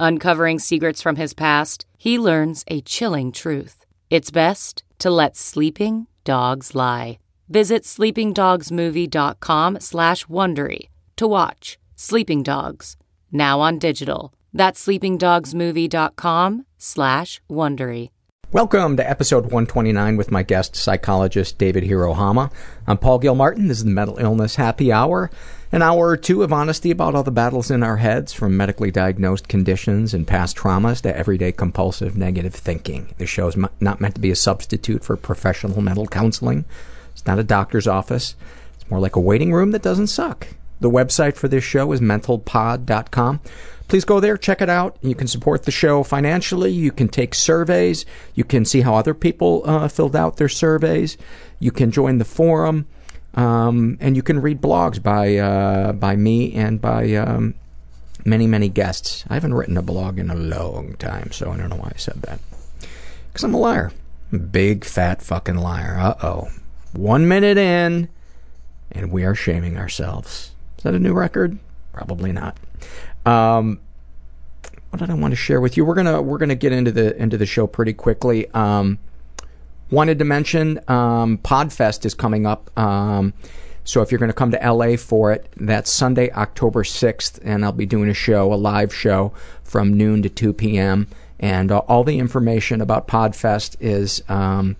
Uncovering secrets from his past, he learns a chilling truth. It's best to let sleeping dogs lie. Visit sleepingdogsmovie.com slash Wondery to watch Sleeping Dogs, now on digital. That's sleepingdogsmovie.com slash Wondery. Welcome to episode 129 with my guest psychologist David Hirohama. I'm Paul Gilmartin. This is the Mental Illness Happy Hour. An hour or two of honesty about all the battles in our heads, from medically diagnosed conditions and past traumas to everyday compulsive negative thinking. This show is not meant to be a substitute for professional mental counseling. It's not a doctor's office. It's more like a waiting room that doesn't suck. The website for this show is mentalpod.com. Please go there, check it out. You can support the show financially. You can take surveys. You can see how other people uh, filled out their surveys. You can join the forum. Um, and you can read blogs by uh, by me and by um, many many guests. I haven't written a blog in a long time, so I don't know why I said that. Because I'm a liar, big fat fucking liar. Uh oh, one minute in, and we are shaming ourselves. Is that a new record? Probably not. Um, what did I want to share with you? We're gonna we're gonna get into the into the show pretty quickly. Um, wanted to mention um, Podfest is coming up. Um, so if you're going to come to LA for it, that's Sunday, October 6th, and I'll be doing a show, a live show from noon to 2 p.m. And uh, all the information about Podfest is um,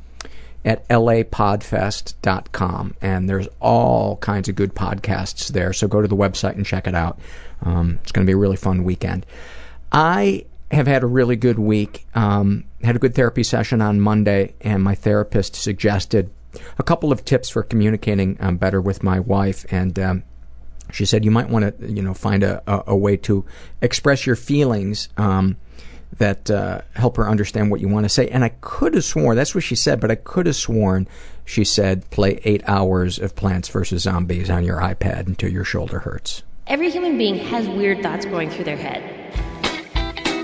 at lapodfest.com. And there's all kinds of good podcasts there. So go to the website and check it out. Um, it's going to be a really fun weekend. I have had a really good week. Um, had a good therapy session on Monday, and my therapist suggested a couple of tips for communicating um, better with my wife. And um, she said you might want to, you know, find a, a, a, way to express your feelings um, that uh, help her understand what you want to say. And I could have sworn that's what she said, but I could have sworn she said play eight hours of Plants vs Zombies on your iPad until your shoulder hurts. Every human being has weird thoughts going through their head.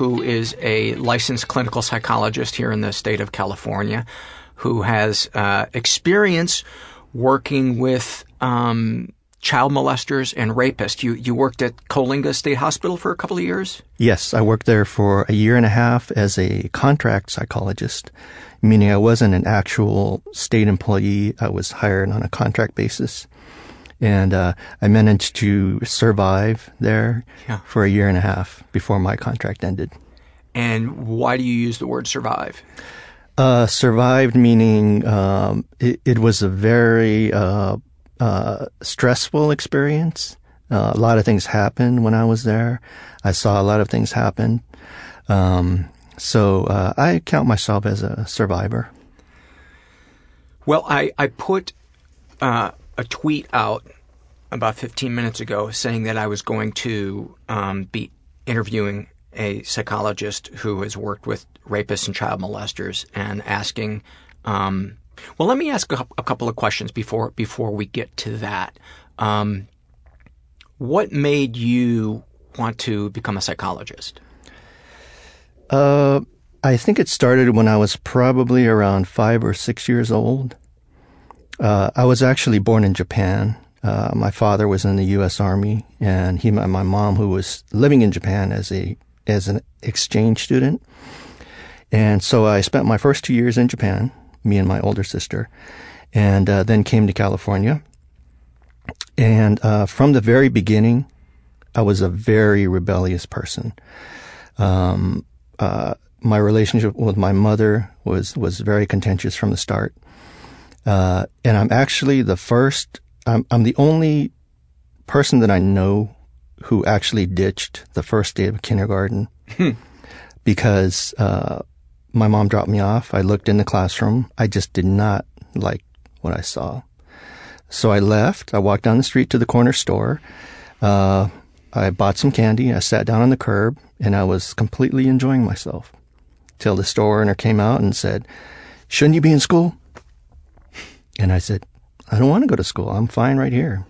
who is a licensed clinical psychologist here in the state of California, who has uh, experience working with um, child molesters and rapists. You you worked at Coalinga State Hospital for a couple of years. Yes, I worked there for a year and a half as a contract psychologist, meaning I wasn't an actual state employee. I was hired on a contract basis. And uh, I managed to survive there Yeah. for a year and a half before my contract ended. And why do you use the word survive? Uh, survived meaning um, it, it was a very uh, uh, stressful experience. Uh, a lot of things happened when I was there. I saw a lot of things happen. Um, so uh, I count myself as a survivor. Well, I, I put uh, a tweet out about 15 minutes ago saying that I was going to um, be interviewing a psychologist who has worked with rapists and child molesters and asking. Um, well, let me ask a, a, couple of questions before before we get to that. Um, what made you want to become a psychologist? Uh, I think it started when I was probably around five or six years old. Uh, I was actually born in Japan. Uh, my father was in the U.S. Army, and he, my mom, who was living in Japan as a as an exchange student. And so I spent my first two years in Japan, me and my older sister, and uh, then came to California. And uh, from the very beginning, I was a very rebellious person. Um, uh, my relationship with my mother was was very contentious from the start, uh, and I'm actually the first. I'm, I'm the only person that I know who actually ditched the first day of kindergarten because uh, my mom dropped me off. I looked in the classroom. I just did not like what I saw. So I left. I walked down the street to the corner store. Uh, I bought some candy. I sat down on the curb and I was completely enjoying myself till the store owner came out and said, Shouldn't you be in school? And I said, I don't want to go to school. I'm fine right here.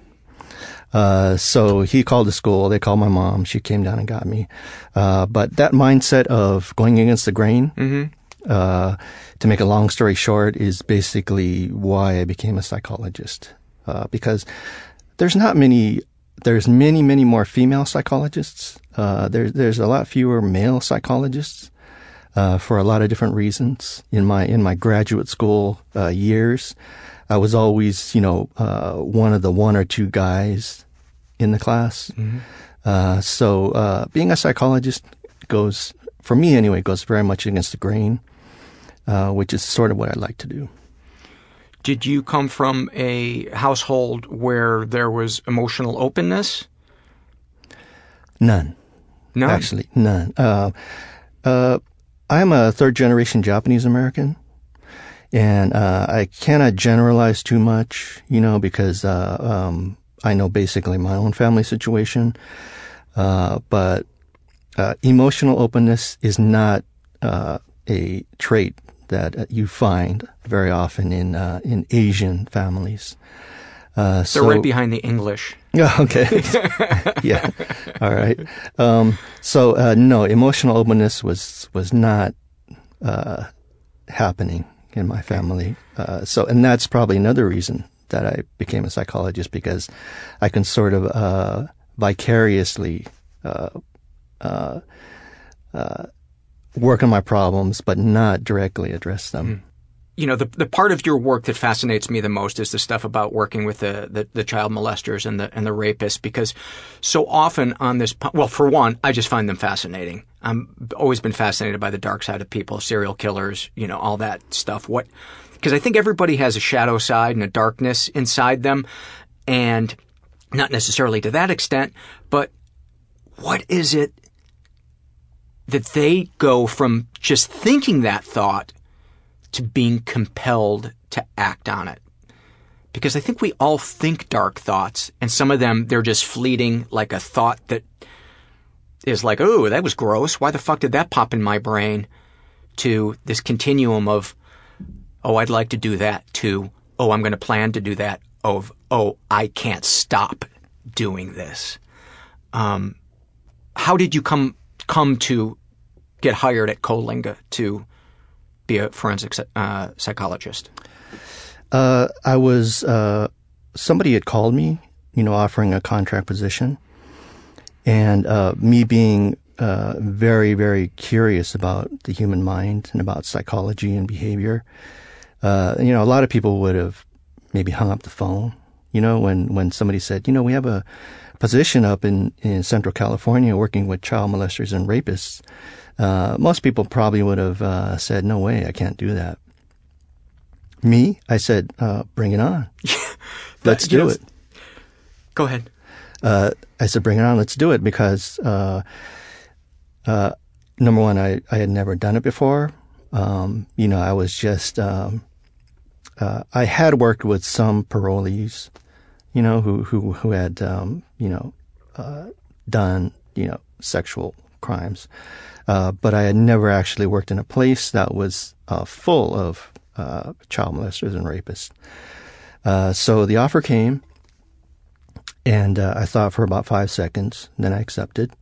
Uh, so he called the school. They called my mom. She came down and got me. Uh, but that mindset of going against the grain, mm-hmm. uh, to make a long story short, is basically why I became a psychologist. Uh, because there's not many, there's many, many more female psychologists. Uh, there's there's a lot fewer male psychologists. Uh, for a lot of different reasons. In my in my graduate school years, I was always, you know, uh, one of the one or two guys in the class. Mm-hmm. Uh, so uh, being a psychologist goes, for me anyway, goes very much against the grain, which is sort of what I like to do. Did you come from a household where there was emotional openness? None. None. Actually, none. I'm a third generation Japanese American. And uh, I cannot generalize too much, you know, because uh, um, I know basically my own family situation. Uh, but emotional openness is not a trait that you find very often in in Asian families. They're so, right behind the English. Yeah. Okay. yeah. All right. Um, so no, emotional openness was was not happening in my family. Uh, so, and that's probably another reason that I became a psychologist because I can sort of uh, vicariously uh, work on my problems, but not directly address them. Mm. You know, the the part of your work that fascinates me the most is the stuff about working with the, the, the child molesters and the and the rapists, because so often on this, well, for one, I just find them fascinating. I'm always been fascinated by the dark side of people, serial killers, you know, all that stuff. What, because I think everybody has a shadow side and a darkness inside them, and not necessarily to that extent, but what is it that they go from just thinking that thought to being compelled to act on it? Because I think we all think dark thoughts, and some of them, they're just fleeting, like a thought that is like, oh, that was gross. Why the fuck did that pop in my brain? To this continuum of, oh, I'd like to do that. To, oh, I'm going to plan to do that. Of, oh, I can't stop doing this. Um, how did you come come to get hired at Coalinga to be a forensic uh, psychologist? Uh, I was uh, somebody had called me, you know, offering a contract position. And uh, me being uh, very, very curious about the human mind and about psychology and behavior, uh, you know, a lot of people would have maybe hung up the phone You know, when, when somebody said, you know, we have a position up in, in Central California working with child molesters and rapists, uh, most people probably would have uh, said, no way, I can't do that. Me, I said, uh, bring it on. Let's do it. Go ahead. Uh, I said, bring it on. Let's do it because, uh, uh, number one, I, I had never done it before. Um, you know, I was just, um, uh, I had worked with some parolees, you know, who, who, who had, um, you know, uh, done, you know, sexual crimes. Uh, but I had never actually worked in a place that was, full of, child molesters and rapists. so the offer came and uh, I thought for about five seconds, then I accepted.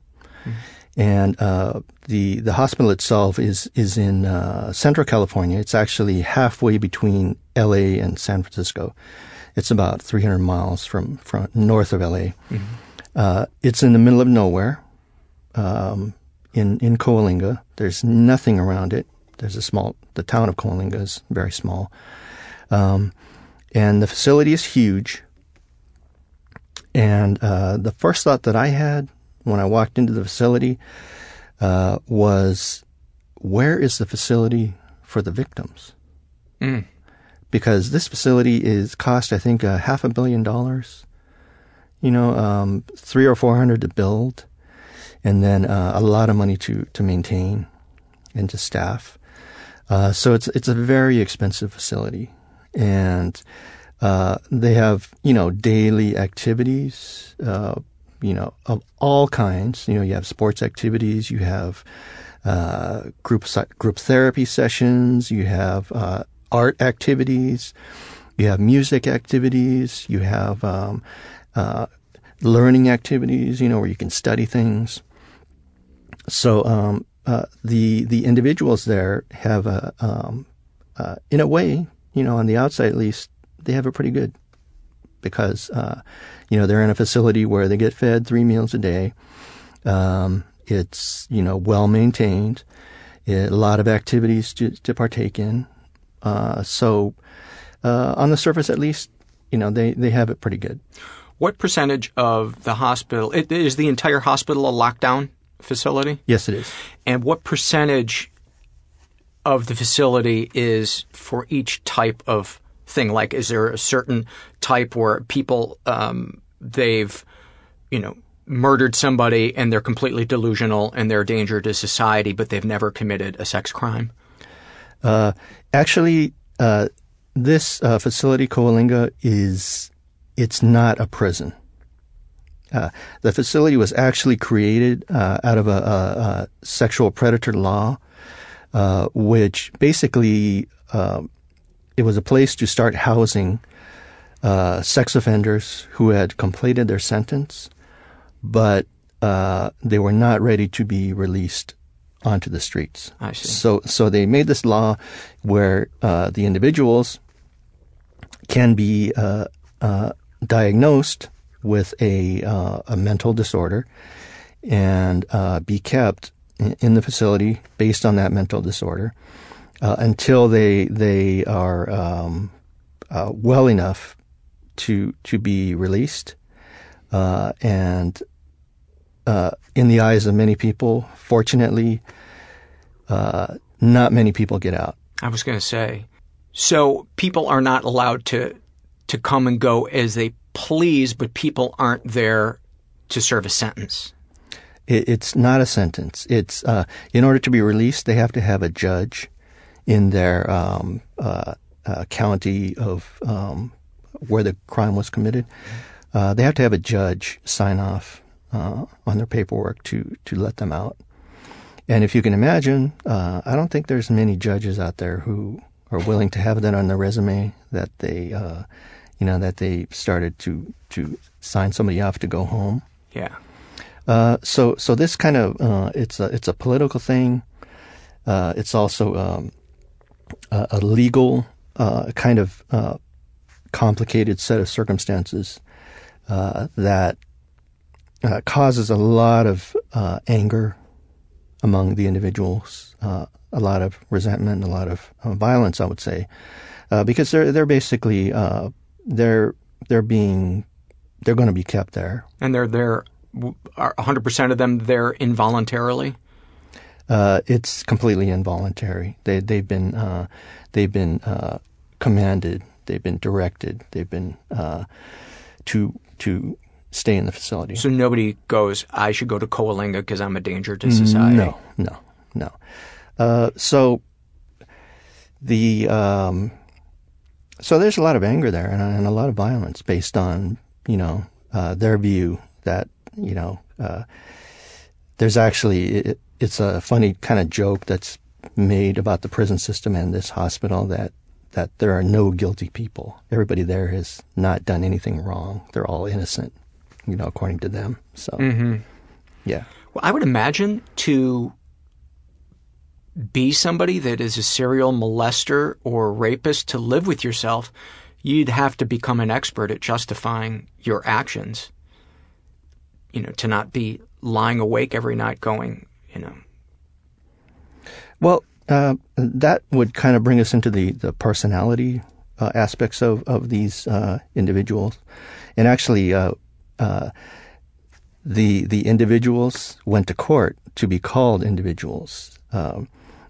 Mm-hmm. And uh, the the hospital itself is is in uh, Central California. It's actually halfway between L.A. and San Francisco. It's about 300 miles from, from north of L.A. Mm-hmm. Uh, it's in the middle of nowhere, um, in in Coalinga. There's nothing around it. There's a small. The town of Coalinga is very small, um, and the facility is huge. And uh, the first thought that I had when I walked into the facility uh, was, where is the facility for the victims? Mm. Because this facility is cost, I think, uh, half a billion dollars. You know, um, three or four hundred to build, and then uh, a lot of money to to maintain and to staff. Uh, so it's it's a very expensive facility, and uh, they have, you know, daily activities, uh, you know, of all kinds. You know, you have sports activities, you have uh, group group therapy sessions, you have uh, art activities, you have music activities, you have um, uh, learning activities. You know, where you can study things. So um, the the individuals there have a, um, in a way, you know, on the outside at least, they have it pretty good because uh, you know they're in a facility where they get fed three meals a day. Um, it's you know well maintained, it, a lot of activities to, to partake in. Uh, so uh, on the surface, at least, you know they they have it pretty good. What percentage of the hospital it, is the entire hospital a lockdown facility? Yes, it is. And what percentage of the facility is for each type of thing? Like, is there a certain type where people um, they've, you know, murdered somebody and they're completely delusional and they're a danger to society, but they've never committed a sex crime? Uh, actually, uh, this uh, facility, Coalinga, is it's not a prison. Uh, the facility was actually created uh, out of a, a, a, sexual predator law, uh, which basically um, it was a place to start housing uh, sex offenders who had completed their sentence, but uh, they were not ready to be released onto the streets. I see. So, so they made this law where uh, the individuals can be uh, uh, diagnosed with a uh, a mental disorder and be kept in the facility based on that mental disorder uh, until they they are um, uh, well enough to to be released, uh, and uh, in the eyes of many people, fortunately, uh, not many people get out. I was going to say, so people are not allowed to to come and go as they please, but people aren't there to serve a sentence. It's not a sentence. It's uh, in order to be released, they have to have a judge in their um, uh, uh, county of um, where the crime was committed. Uh, they have to have a judge sign off uh, on their paperwork to to let them out. And if you can imagine, uh, I don't think there's many judges out there who are willing to have that on their resume that they, uh, you know, that they started to to sign somebody off to go home. Yeah. so so this kind of it's a it's a political thing. it's also um, a legal uh, kind of uh, complicated set of circumstances uh, that uh, causes a lot of anger among the individuals, a lot of resentment, a lot of violence, I would say, because they're they're basically they're they're being they're going to be kept there. And they're there. Are 100% of them there involuntarily? Uh, it's completely involuntary. They they've been uh, they've been uh, commanded. They've been directed. They've been uh, to to stay in the facility. So nobody goes. I should go to Coalinga because I'm a danger to society. No, no, no. Uh, so the um, so there's a lot of anger there and, and, a lot of violence based on you know uh, their view that you know there's actually it, it's a funny kind of joke that's made about the prison system and this hospital that that there are no guilty people. Everybody there has not done anything wrong. They're all innocent, you know, according to them. So, mm-hmm. yeah. Well, I would imagine to be somebody that is a serial molester or rapist to live with yourself, you'd have to become an expert at justifying your actions. You know, to not be lying awake every night going, you know. Well, uh, that would kind of bring us into the, the personality uh, aspects of, of these uh, individuals. And actually, uh, uh, the, the individuals went to court to be called individuals. Um,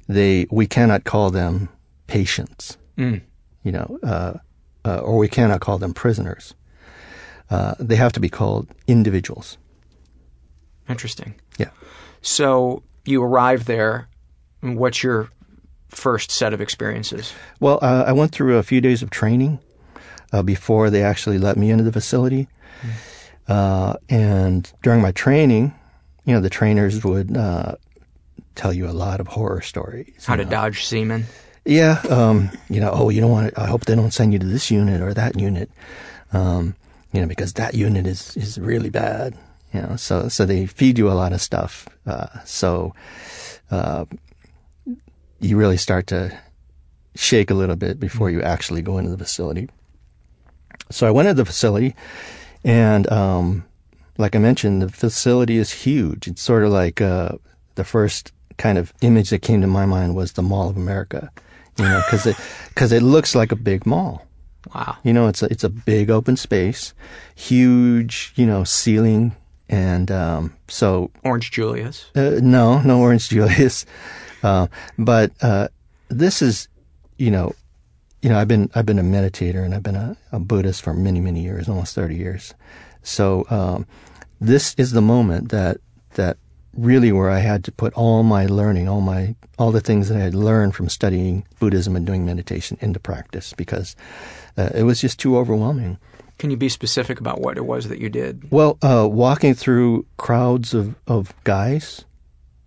they, we cannot call them patients, mm. you know, uh, or we cannot call them prisoners. they have to be called individuals. Interesting. Yeah. So you arrive there. What's your first set of experiences? Well, uh, I went through a few days of training uh, before they actually let me into the facility. Mm. Uh, and during my training, you know, the trainers would uh, tell you a lot of horror stories. How to know. dodge semen? Yeah. Um, you know, oh, you don't want to, I hope they don't send you to this unit or that unit. Um, you know, because that unit is, is really bad. You know, so so they feed you a lot of stuff. Uh, so uh, you really start to shake a little bit before you actually go into the facility. So I went into the facility, and um, like I mentioned, the facility is huge. It's sort of like uh, the first kind of image that came to my mind was the Mall of America, you know, because it because it looks like a big mall. Wow. You know, it's a it's a big open space, huge, you know, ceiling and um, so Orange Julius. Uh, no, no Orange Julius. Uh, but uh, this is, you know, you know, I've been I've been a meditator and I've been a, a Buddhist for many many years, almost thirty years. So um, this is the moment that that really where I had to put all my learning, all my all the things that I had learned from studying Buddhism and doing meditation into practice because uh, it was just too overwhelming. Can you be specific about what it was that you did? Well, uh, walking through crowds of, of guys,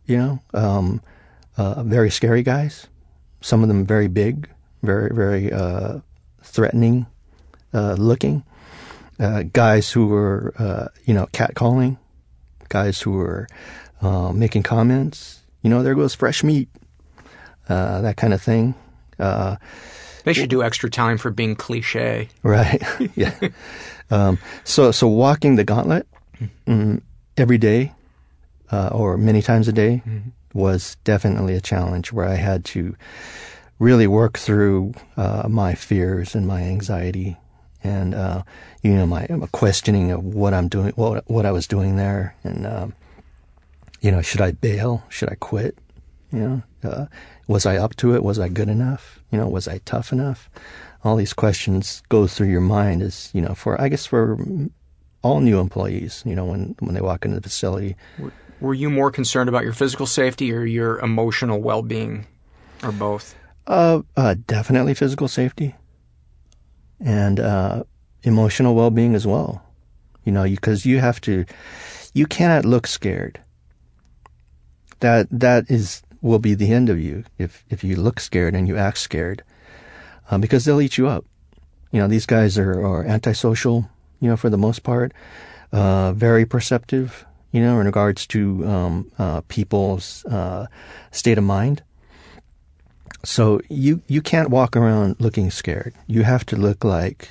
you know, um, uh, very scary guys. Some of them very big, very, very uh, threatening uh, looking. Uh, guys who were, uh, you know, catcalling. Guys who were making comments. You know, there goes fresh meat. that kind of thing. They should do extra time for being cliche. Right. yeah. Um, so so walking the gauntlet um, every day uh, or many times a day mm-hmm. was definitely a challenge where I had to really work through uh, my fears and my anxiety and uh, you know my, my, questioning of what I'm doing, what what I was doing there, and um, you know should I bail? Should I quit? You know, uh, was I up to it? Was I good enough? You know, was I tough enough? All these questions go through your mind as, you know, for, I guess for all new employees, you know, when, when they walk into the facility. Were you more concerned about your physical safety or your emotional well being or both? Uh, uh, definitely physical safety and uh, emotional well being as well. You know, because you, you have to, you cannot look scared. That that is will be the end of you if, if you look scared and you act scared, uh, because they'll eat you up. You know, these guys are, are antisocial, you know, for the most part, uh, very perceptive, you know, in regards to um, uh, people's uh, state of mind. So you you can't walk around looking scared. You have to look like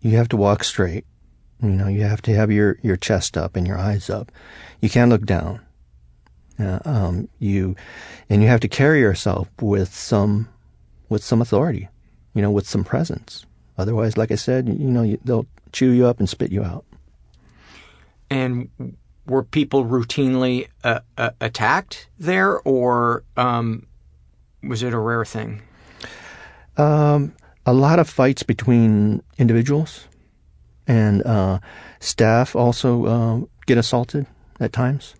you have to walk straight. You know, you have to have your, your chest up and your eyes up. You can't look down. Uh, um, you and you have to carry yourself with some with some authority, you know, with some presence. Otherwise, like I said, you know, you, they'll chew you up, and spit you out. And were people routinely uh, uh, attacked there, or um, was it a rare thing? Um, a lot of fights between individuals, and uh, staff also uh, get assaulted at times.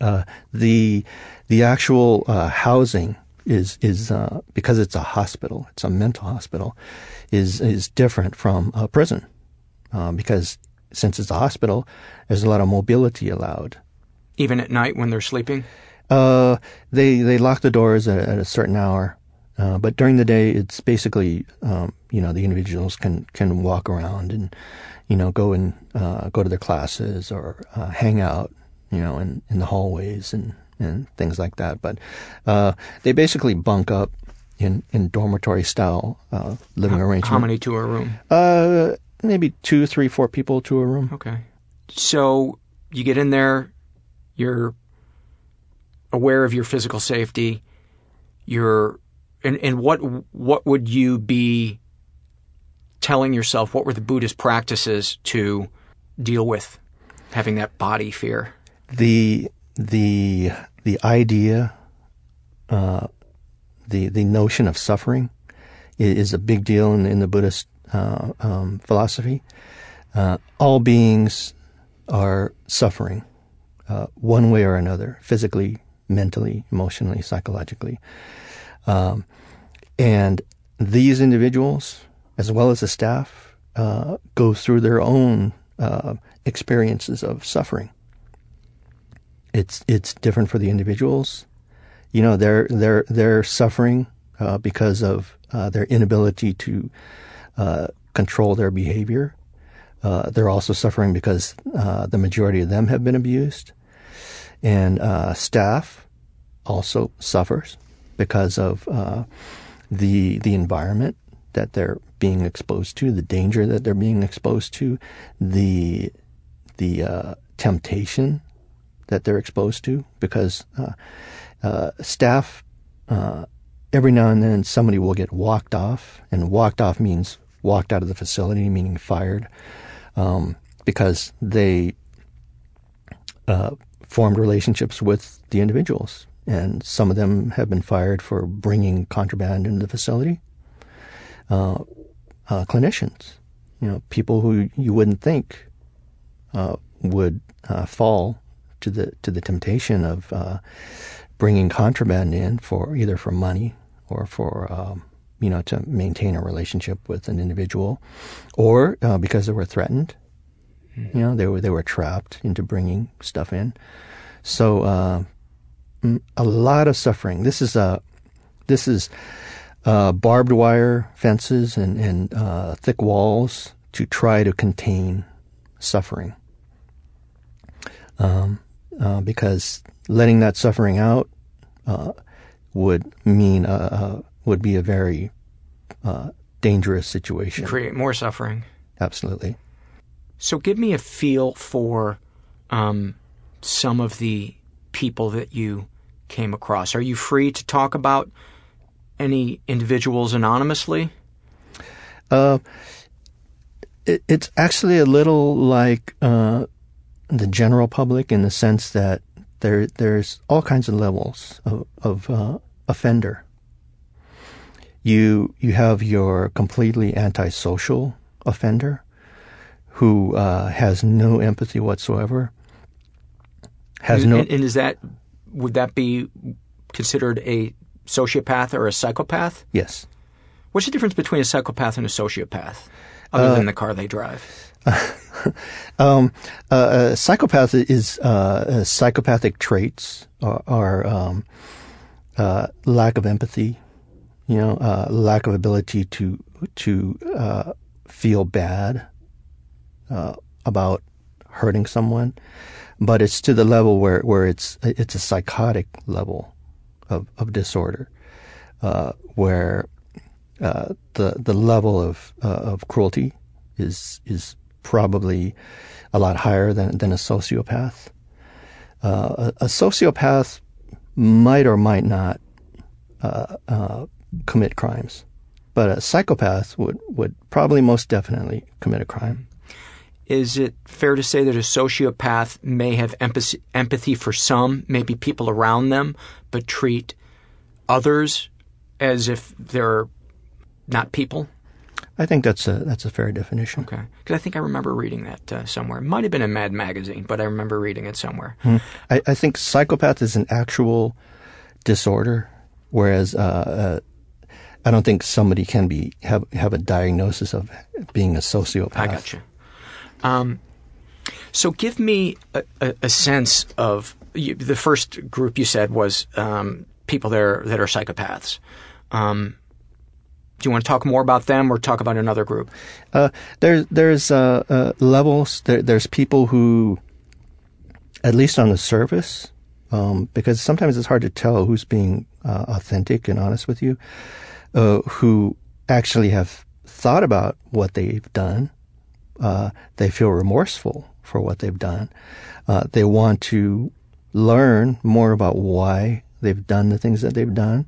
Uh, the the actual uh, housing is is uh, because it's a hospital, it's a mental hospital, is is different from a prison uh, because since it's a hospital, there's a lot of mobility allowed. Even at night when they're sleeping. Uh, they they lock the doors at, at a certain hour, uh, but during the day it's basically um, you know the individuals can can walk around and you know go and go to their classes or hang out you know in in the hallways and and things like that. But uh, they basically bunk up in, in dormitory style uh, living how, arrangement. How many to a room? Uh, maybe two, three, four people to a room. Okay. So you get in there, you're aware of your physical safety. You're and and what what would you be telling yourself? What were the Buddhist practices to deal with having that body fear? The the the idea, uh, the the notion of suffering, is, a big deal in, in the Buddhist uh, um, philosophy. Uh, all beings are suffering, uh, one way or another, physically, mentally, emotionally, psychologically, um, and these individuals, as well as the staff, uh, go through their own uh, experiences of suffering it's it's different for the individuals. You know, they're they're they're suffering uh, because of uh, their inability to uh, control their behavior. Uh, they're also suffering because uh, the majority of them have been abused, and uh, staff also suffers because of the the environment that they're being exposed to, the danger that they're being exposed to, the the temptation that they're exposed to because uh, uh, staff, uh, every now and then somebody will get walked off, and walked off means walked out of the facility, meaning fired, um, because they uh, formed relationships with the individuals. And some of them have been fired for bringing contraband into the facility. Uh, uh, clinicians, you know, people who you wouldn't think would fall to the to the temptation of uh, bringing contraband in for either for money or for um, you know to maintain a relationship with an individual, or uh, because they were threatened. Mm-hmm. You know, they were they were trapped into bringing stuff in. So uh, a lot of suffering. This is a this is uh, barbed wire fences and and uh, thick walls to try to contain suffering. Um, uh, because letting that suffering out uh, would mean uh, uh would be a very uh, dangerous situation. Create more suffering. Absolutely. So, give me a feel for um, some of the people that you came across. Are you free to talk about any individuals anonymously? Uh, it, it's actually a little like the general public in the sense that there there's all kinds of levels of, of uh, offender. You you have your completely antisocial offender who uh, has no empathy whatsoever. Has and, no and is that would that be considered a sociopath or a psychopath? Yes. What's the difference between a psychopath and a sociopath, other uh, than the car they drive? um, uh, psychopath is uh, psychopathic traits are, are um, uh, lack of empathy, you know, uh, lack of ability to to uh, feel bad uh, about hurting someone, but it's to the level where, where it's it's a psychotic level of, of disorder, where the the level of of cruelty is is probably a lot higher than, than a sociopath. Uh, a, a, sociopath might or might not uh, uh, commit crimes, but a psychopath would would probably most definitely commit a crime. Is it fair to say that a sociopath may have empathy, empathy for some, maybe people around them, but treat others as if they're not people? I think that's a that's a fair definition. Okay, because I think I remember reading that uh, somewhere. It might have been in Mad Magazine, but I remember reading it somewhere. Hmm. I, I think psychopath is an actual disorder, whereas uh, uh, I don't think somebody can be have have a diagnosis of being a sociopath. I got you. Um, so give me a, a, a sense of you, the first group you said was um, people that are, that are psychopaths. Um, do you want to talk more about them or talk about another group? Uh, there, there's uh, uh, levels. There, there's people who, at least on the surface, um, because sometimes it's hard to tell who's being uh, authentic and honest with you, uh, who actually have thought about what they've done uh, they feel remorseful for what they've done. They want to learn more about why they've done the things that they've done.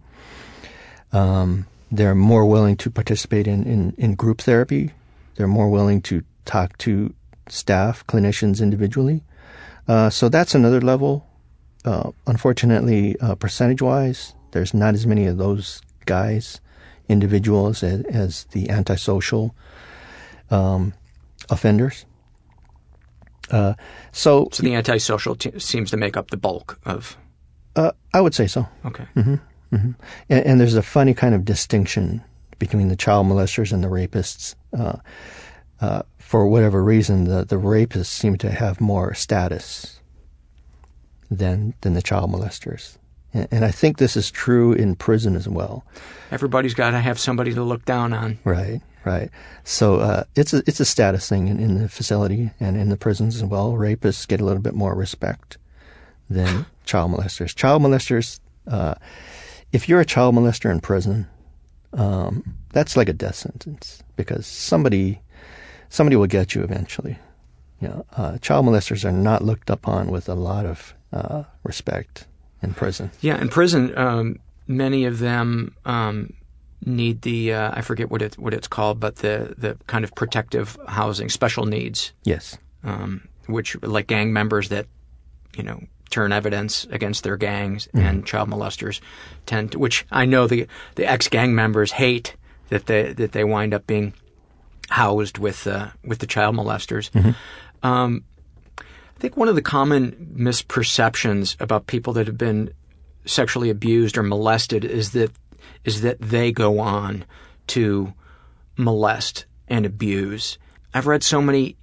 Um, they're more willing to participate in, in, in, group therapy. They're more willing to talk to staff, clinicians individually. Uh, so that's another level. Uh, unfortunately, uh, percentage wise, there's not as many of those guys, individuals, as, as the antisocial. Um, offenders. Uh, so, so the antisocial t- seems to make up the bulk of. Uh, I would say so. Okay. Mm-hmm. Mm-hmm. And, and, there's a funny kind of distinction between the child molesters and the rapists. Uh, uh, for whatever reason, the, the rapists seem to have more status than than the child molesters. And, and I think this is true in prison as well. Everybody's got to have somebody to look down on. Right. Right. So uh, it's a it's a status thing in, in, the facility and in the prisons as well. Rapists get a little bit more respect than child molesters. Child molesters, uh, if you're a child molester in prison, um, that's like a death sentence because somebody somebody will get you eventually. You know, uh, child molesters are not looked upon with a lot of uh, respect in prison. Yeah, in prison, um, many of them. Um, need the uh, I forget what it what it's called, but the the kind of protective housing, special needs. Yes. Um, which like gang members that you know turn evidence against their gangs mm-hmm. and child molesters tend to, which I know the the ex gang members hate that they that they wind up being housed with uh, with the child molesters. Mm-hmm. Um, I think one of the common misperceptions about people that have been sexually abused or molested is that is that they go on to molest and abuse. I've read so many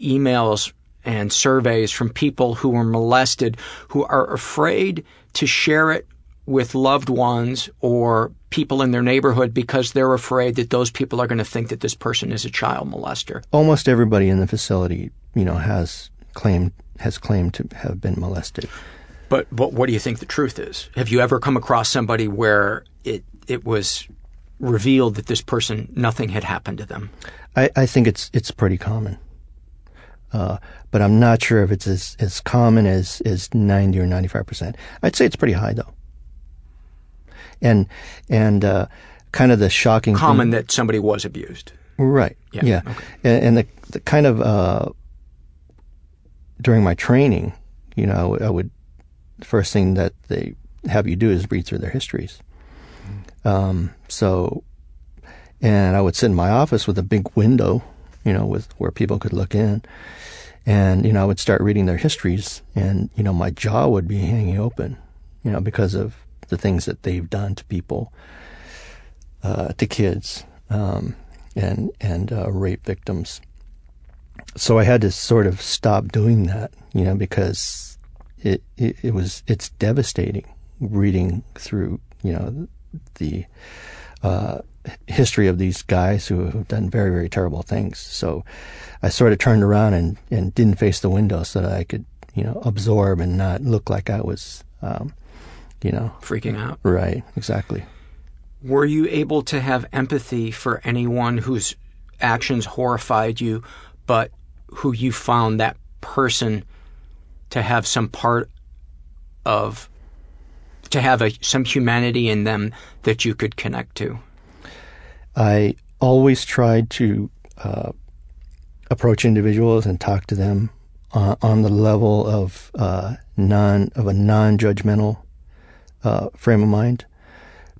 emails and surveys from people who were molested who are afraid to share it with loved ones or people in their neighborhood because they're afraid that those people are going to think that this person is a child molester. Almost everybody in the facility, you know, has claimed has claimed to have been molested. But but what do you think the truth is? Have you ever come across somebody where it it was revealed that this person nothing had happened to them? I, I think it's it's pretty common. Uh, but I'm not sure if it's as, as common as, as 90 or 95 percent. I'd say it's pretty high though. And and uh, kind of the shocking common thing, that somebody was abused. Right. Yeah. yeah. Okay. And, and, the the kind of uh, during my training, you know, I would the first thing that they have you do is read through their histories. Um, so, and I would sit in my office with a big window, you know, with where people could look in, and you know, I would start reading their histories, and you know, my jaw would be hanging open, you know, because of the things that they've done to people, uh, to kids, um, and and uh, rape victims. So I had to sort of stop doing that, you know, because it, it, it was it's devastating reading through you know the uh, history of these guys who have done very very terrible things. So I sort of turned around and and didn't face the window so that I could you know absorb and not look like I was um, you know freaking out. Right, exactly. Were you able to have empathy for anyone whose actions horrified you, but who you found that person to have some part of to have a, some humanity in them that you could connect to? I always tried to uh, approach individuals and talk to them uh, on the level of uh, non of a non-judgmental uh, frame of mind,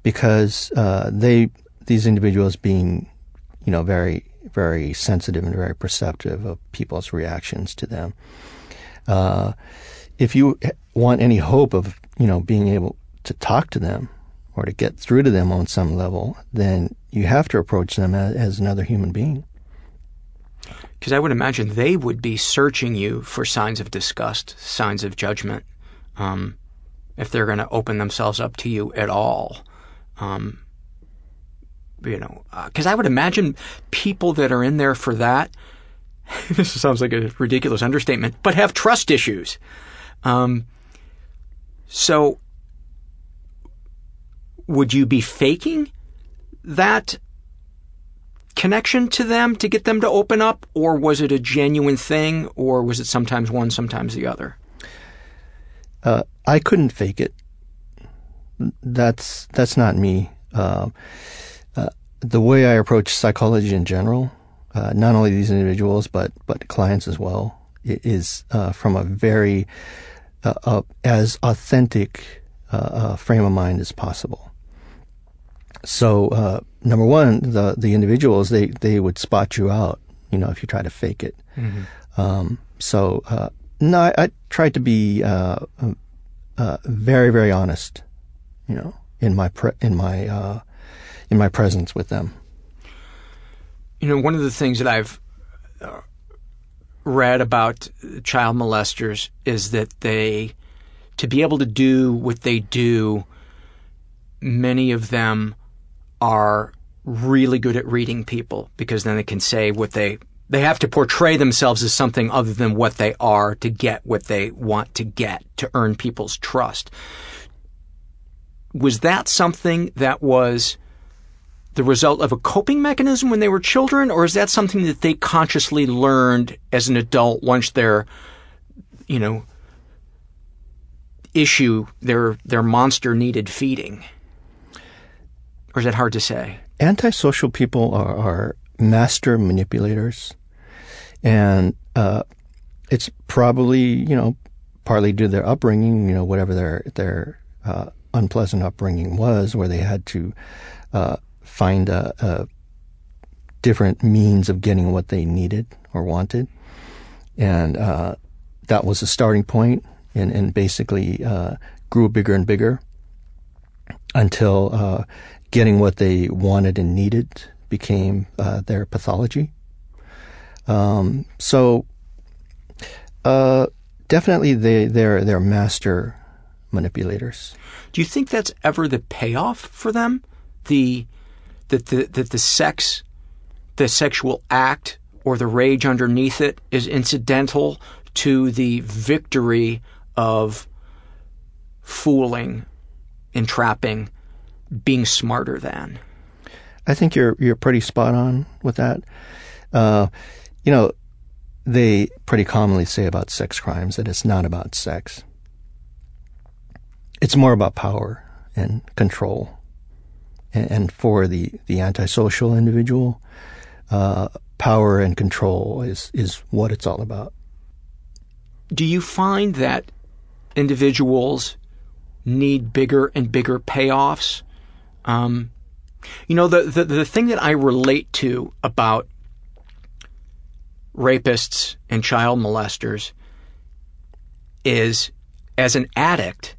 because uh, they these individuals being you know very very sensitive and very perceptive of people's reactions to them. Uh, if you want any hope of you know being able to talk to them or to get through to them on some level, then you have to approach them as, as another human being. Because I would imagine they would be searching you for signs of disgust, signs of judgment, um, if they're going to open themselves up to you at all. Um, you know, because uh, I would imagine people that are in there for that. this sounds like a ridiculous understatement, but have trust issues. Um, so, would you be faking that connection to them to get them to open up, or was it a genuine thing, or was it sometimes one, sometimes the other? Uh, I couldn't fake it. That's that's not me. Uh, uh, the way I approach psychology in general, uh, not only these individuals but but clients as well, is uh, from a very uh, as authentic frame of mind as possible. So number one, the the individuals they they would spot you out, you know, if you try to fake it. Mm-hmm. Um, so uh, no, I, I tried to be uh, uh, very very honest, you know, in my pre- in my uh, in my presence with them. You know, one of the things that I've uh, read about child molesters is that they, to be able to do what they do, many of them are really good at reading people because then they can say what they they have to portray themselves as something other than what they are to get what they want to get to earn people's trust. Was that something that was the result of a coping mechanism when they were children, or is that something that they consciously learned as an adult once their, you know, issue, their their monster needed feeding? Or is that hard to say? Antisocial people are, are master manipulators. And uh, it's probably, you know, partly due to their upbringing, you know, whatever their, their uh, unpleasant upbringing was, where they had to uh, find a, a, different means of getting what they needed or wanted. And uh, that was a starting point and, and basically uh, grew bigger and bigger until uh, getting what they wanted and needed became uh, their pathology. Um, so uh, definitely they they're they're master manipulators. Do you think that's ever the payoff for them? The that the that the sex, the sexual act, or the rage underneath it is incidental to the victory of fooling, entrapping, being smarter than. I think you're you're pretty spot on with that. Uh, you know, they pretty commonly say about sex crimes that it's not about sex. It's more about power and control. And, and for the, the antisocial individual, uh, power and control is, is what it's all about. Do you find that individuals need bigger and bigger payoffs um, you know, the, the, the thing that I relate to about rapists and child molesters is as an addict,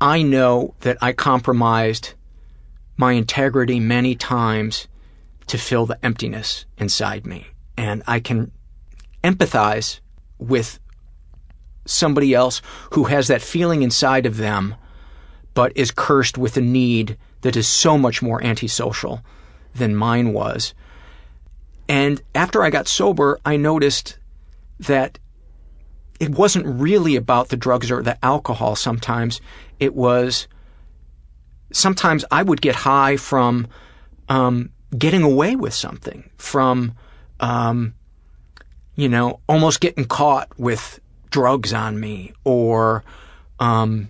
I know that I compromised my integrity many times to fill the emptiness inside me. And I can empathize with somebody else who has that feeling inside of them, but is cursed with a need that is so much more antisocial than mine was. And after I got sober, I noticed that it wasn't really about the drugs or the alcohol sometimes. It was sometimes I would get high from um, getting away with something, from, um, you know, almost getting caught with drugs on me or um,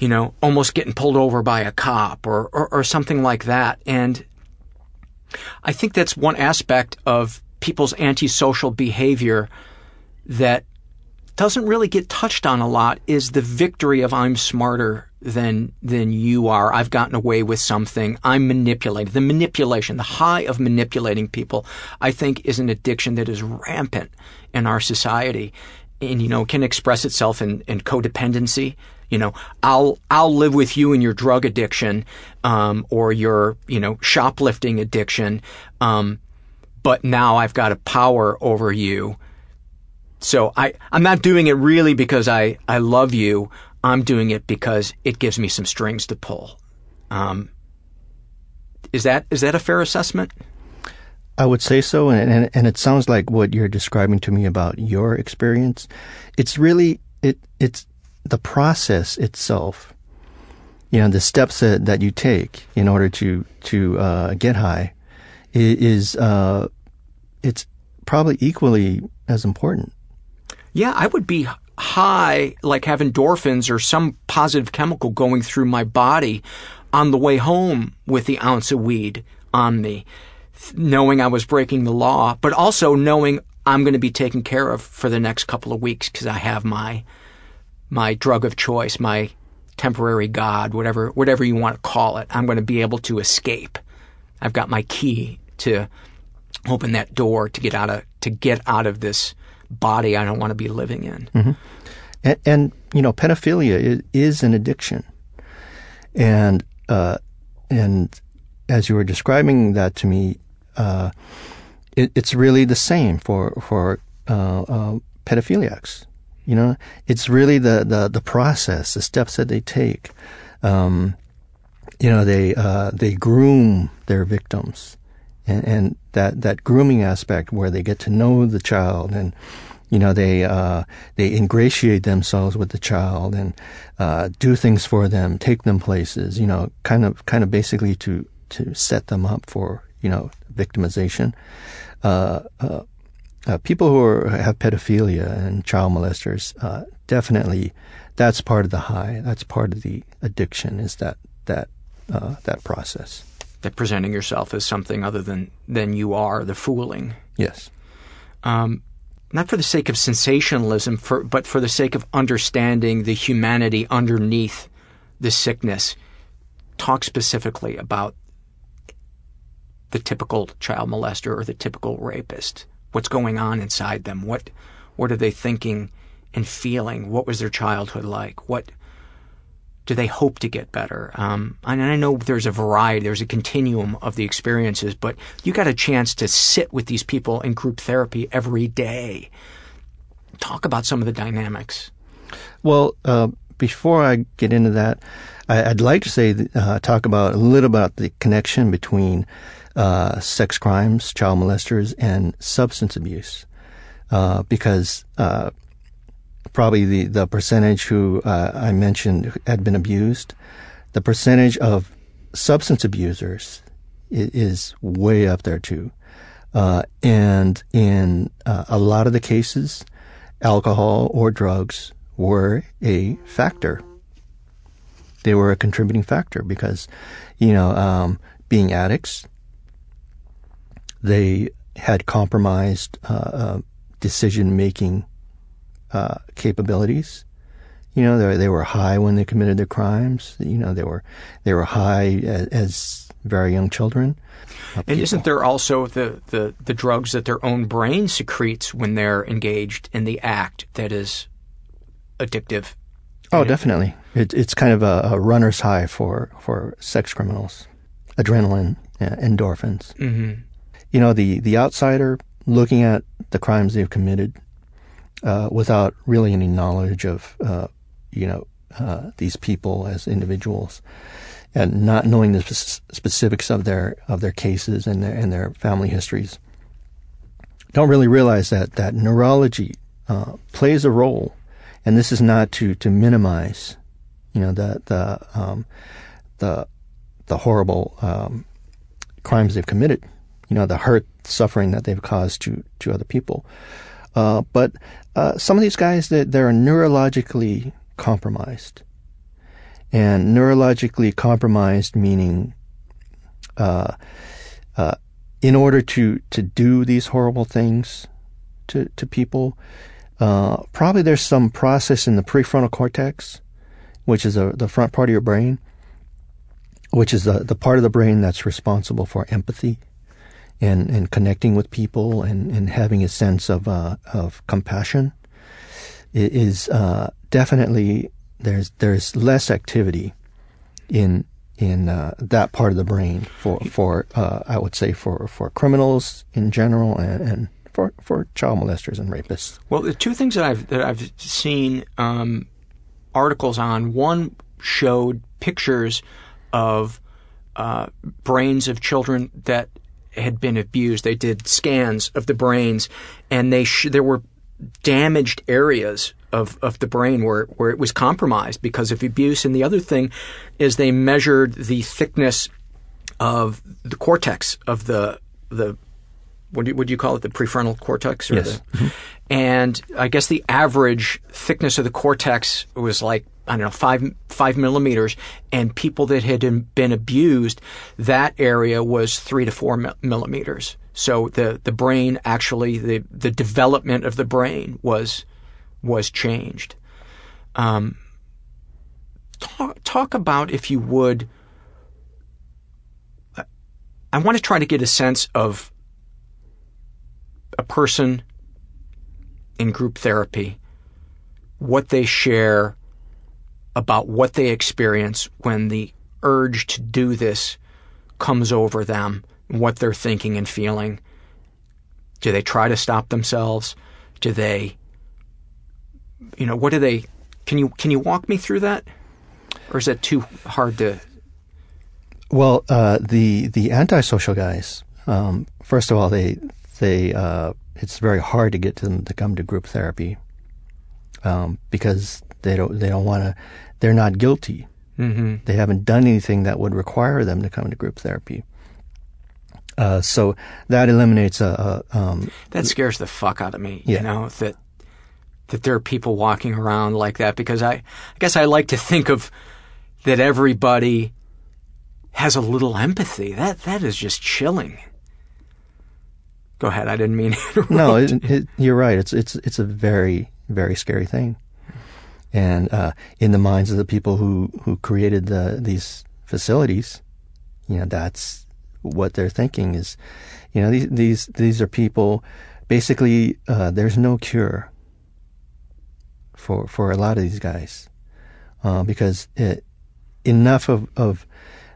you know, almost getting pulled over by a cop or, or, or something like that. And I think that's one aspect of people's antisocial behavior that doesn't really get touched on a lot is the victory of I'm smarter than than you are. I've gotten away with something. I'm manipulating. The manipulation, the high of manipulating people, I think is an addiction that is rampant in our society. And you know, can express itself in, in codependency. You know, I'll I'll live with you in your drug addiction, um, or your you know shoplifting addiction, um, but now I've got a power over you so I, I'm not doing it really because I, I love you. I'm doing it because it gives me some strings to pull. Um, is that is that a fair assessment? I would say so, and, and and it sounds like what you're describing to me about your experience. It's really it it's the process itself. You know, the steps that, that you take in order to to uh, get high is uh, it's probably equally as important. Yeah, I would be high, like have endorphins or some positive chemical going through my body on the way home with the ounce of weed on me, knowing I was breaking the law, but also knowing I'm going to be taken care of for the next couple of weeks because I have my my drug of choice, my temporary god, whatever whatever you want to call it. I'm going to be able to escape. I've got my key to open that door to get out of to get out of this body I don't want to be living in. Mm-hmm. And, and, you know, pedophilia is, is an addiction, and uh, and as you were describing that to me, uh, it, it's really the same for for uh, uh, pedophiliacs. You know, it's really the, the, the process, the steps that they take. Um, you know, they uh, they groom their victims and, and that that grooming aspect where they get to know the child and you know they uh, they ingratiate themselves with the child and uh, do things for them, take them places, you know, kind of kind of basically to to set them up for you know victimization. Uh, uh, uh people who are, have pedophilia and child molesters uh, definitely that's part of the high. That's part of the addiction. Is that that that process that presenting yourself as something other than than you are, the fooling. Yes. Um, not for the sake of sensationalism, for, but for the sake of understanding the humanity underneath the sickness. Talk specifically about the typical child molester or the typical rapist. What's going on inside them? What what are they thinking and feeling? What was their childhood like? What do they hope to get better? Um, and I know there's a variety, there's a continuum of the experiences, but you got a chance to sit with these people in group therapy every day. Talk about some of the dynamics. Well, uh, before I get into that, I, would like to say, uh, talk about a little about the connection between uh, sex crimes, child molesters, and substance abuse, uh, because uh, probably the, the percentage who uh, I mentioned had been abused, the percentage of substance abusers is, is way up there too. Uh, and in uh, a lot of the cases, alcohol or drugs were a factor. They were a contributing factor because, you know, um, being addicts, they had compromised uh, uh, decision making uh, capabilities. You know, they, they were high when they committed their crimes. You know, they were they were high as, as very young children. Uh, and isn't there also the, the, the drugs that their own brain secretes when they're engaged in the act that is addictive? Oh, definitely. It, it's kind of a, a, runner's high for, for sex criminals. Adrenaline, yeah, endorphins. Mm-hmm. You know, the, the outsider looking at the crimes they've committed uh, without really any knowledge of, uh, you know, uh, these people as individuals, and not knowing the specifics of their of their cases and their and their family histories, don't really realize that that neurology uh, plays a role, and this is not to to minimize, you know, the the um, the the horrible um, crimes they've committed, you know, the hurt, suffering that they've caused to to other people. Uh, but uh, some of these guys that they're neurologically compromised, and neurologically compromised meaning uh, uh in order to to do these horrible things to to people, uh, probably there's some process in the prefrontal cortex, which is a, the front part of your brain, which is the the part of the brain that's responsible for empathy. And, and connecting with people and, and having a sense of uh, of compassion is uh, definitely there's there's less activity in in uh, that part of the brain for for uh, I would say for for criminals in general and, and, for for child molesters and rapists. Well, the two things that I've that I've seen um, articles on one showed pictures of uh, brains of children that had been abused. They did scans of the brains, and they sh- there were damaged areas of, of the brain where, where it was compromised because of abuse. And the other thing is they measured the thickness of the cortex of the the what do you, what do you call it the prefrontal cortex or yes. the, and I guess the average thickness of the cortex was like I don't know five five millimeters and people that had been abused that area was three to four millimeters so the the brain actually the the development of the brain was was changed. Um, talk, talk about, if you would, I want to try to get a sense of a person in group therapy, what they share about what they experience when the urge to do this comes over them, what they're thinking and feeling. Do they try to stop themselves? Do they you know, what do they? Can you can you walk me through that, or is that too hard to? Well, uh, the the antisocial guys. Um, first of all, they they uh, it's very hard to get them to come to group therapy um, because they don't they don't want to. They're not guilty. Mm-hmm. They haven't done anything that would require them to come to group therapy. Uh, so that eliminates a. a um, that scares the fuck out of me. Yeah. You know that that there are people walking around like that because I, I guess I like to think of that everybody has a little empathy. That that is just chilling. Go ahead. I didn't mean no, it, it, you're right. It's it's it's a very very scary thing, and uh, in the minds of the people who who created the these facilities, you know, that's what they're thinking is, you know, these these these are people. Basically, uh, there's no cure for, for a lot of these guys uh, because it, enough of, of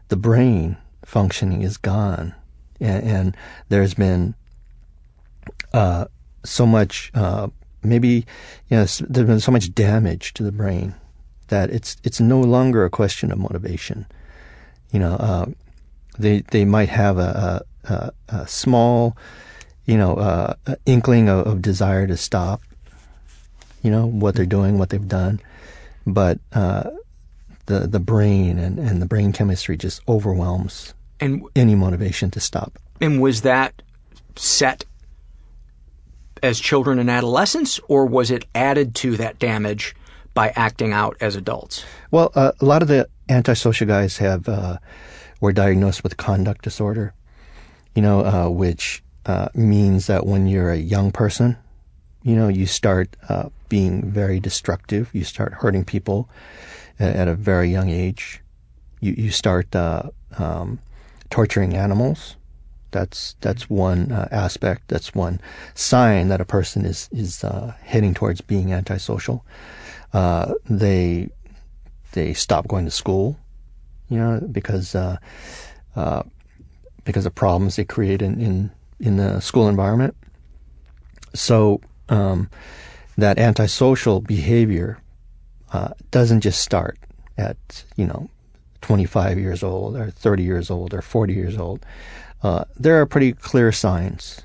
the brain functioning is gone. And, and there's been uh, so much, uh, maybe, you know, there's been so much damage to the brain that it's it's no longer a question of motivation. You know, uh, they they might have a, a, a small, you know, uh, inkling of, of, desire to stop, you know, what they're doing, what they've done. But uh, the the brain and, and the brain chemistry just overwhelms and any motivation to stop. And was that set as children and adolescents, or was it added to that damage by acting out as adults? Well, uh, a lot of the antisocial guys have uh, were diagnosed with conduct disorder, you know, uh, which uh, means that when you're a young person, you know, you start uh, being very destructive. You start hurting people at, at a very young age. You you start uh, um, torturing animals. That's that's one uh, aspect. That's one sign that a person is is uh, heading towards being antisocial. Uh, they they stop going to school, you know, because uh, because of problems they create in, in in the school environment. So um, that antisocial behavior uh, doesn't just start at you know 25 years old or 30 years old or 40 years old. Uh, there are pretty clear signs,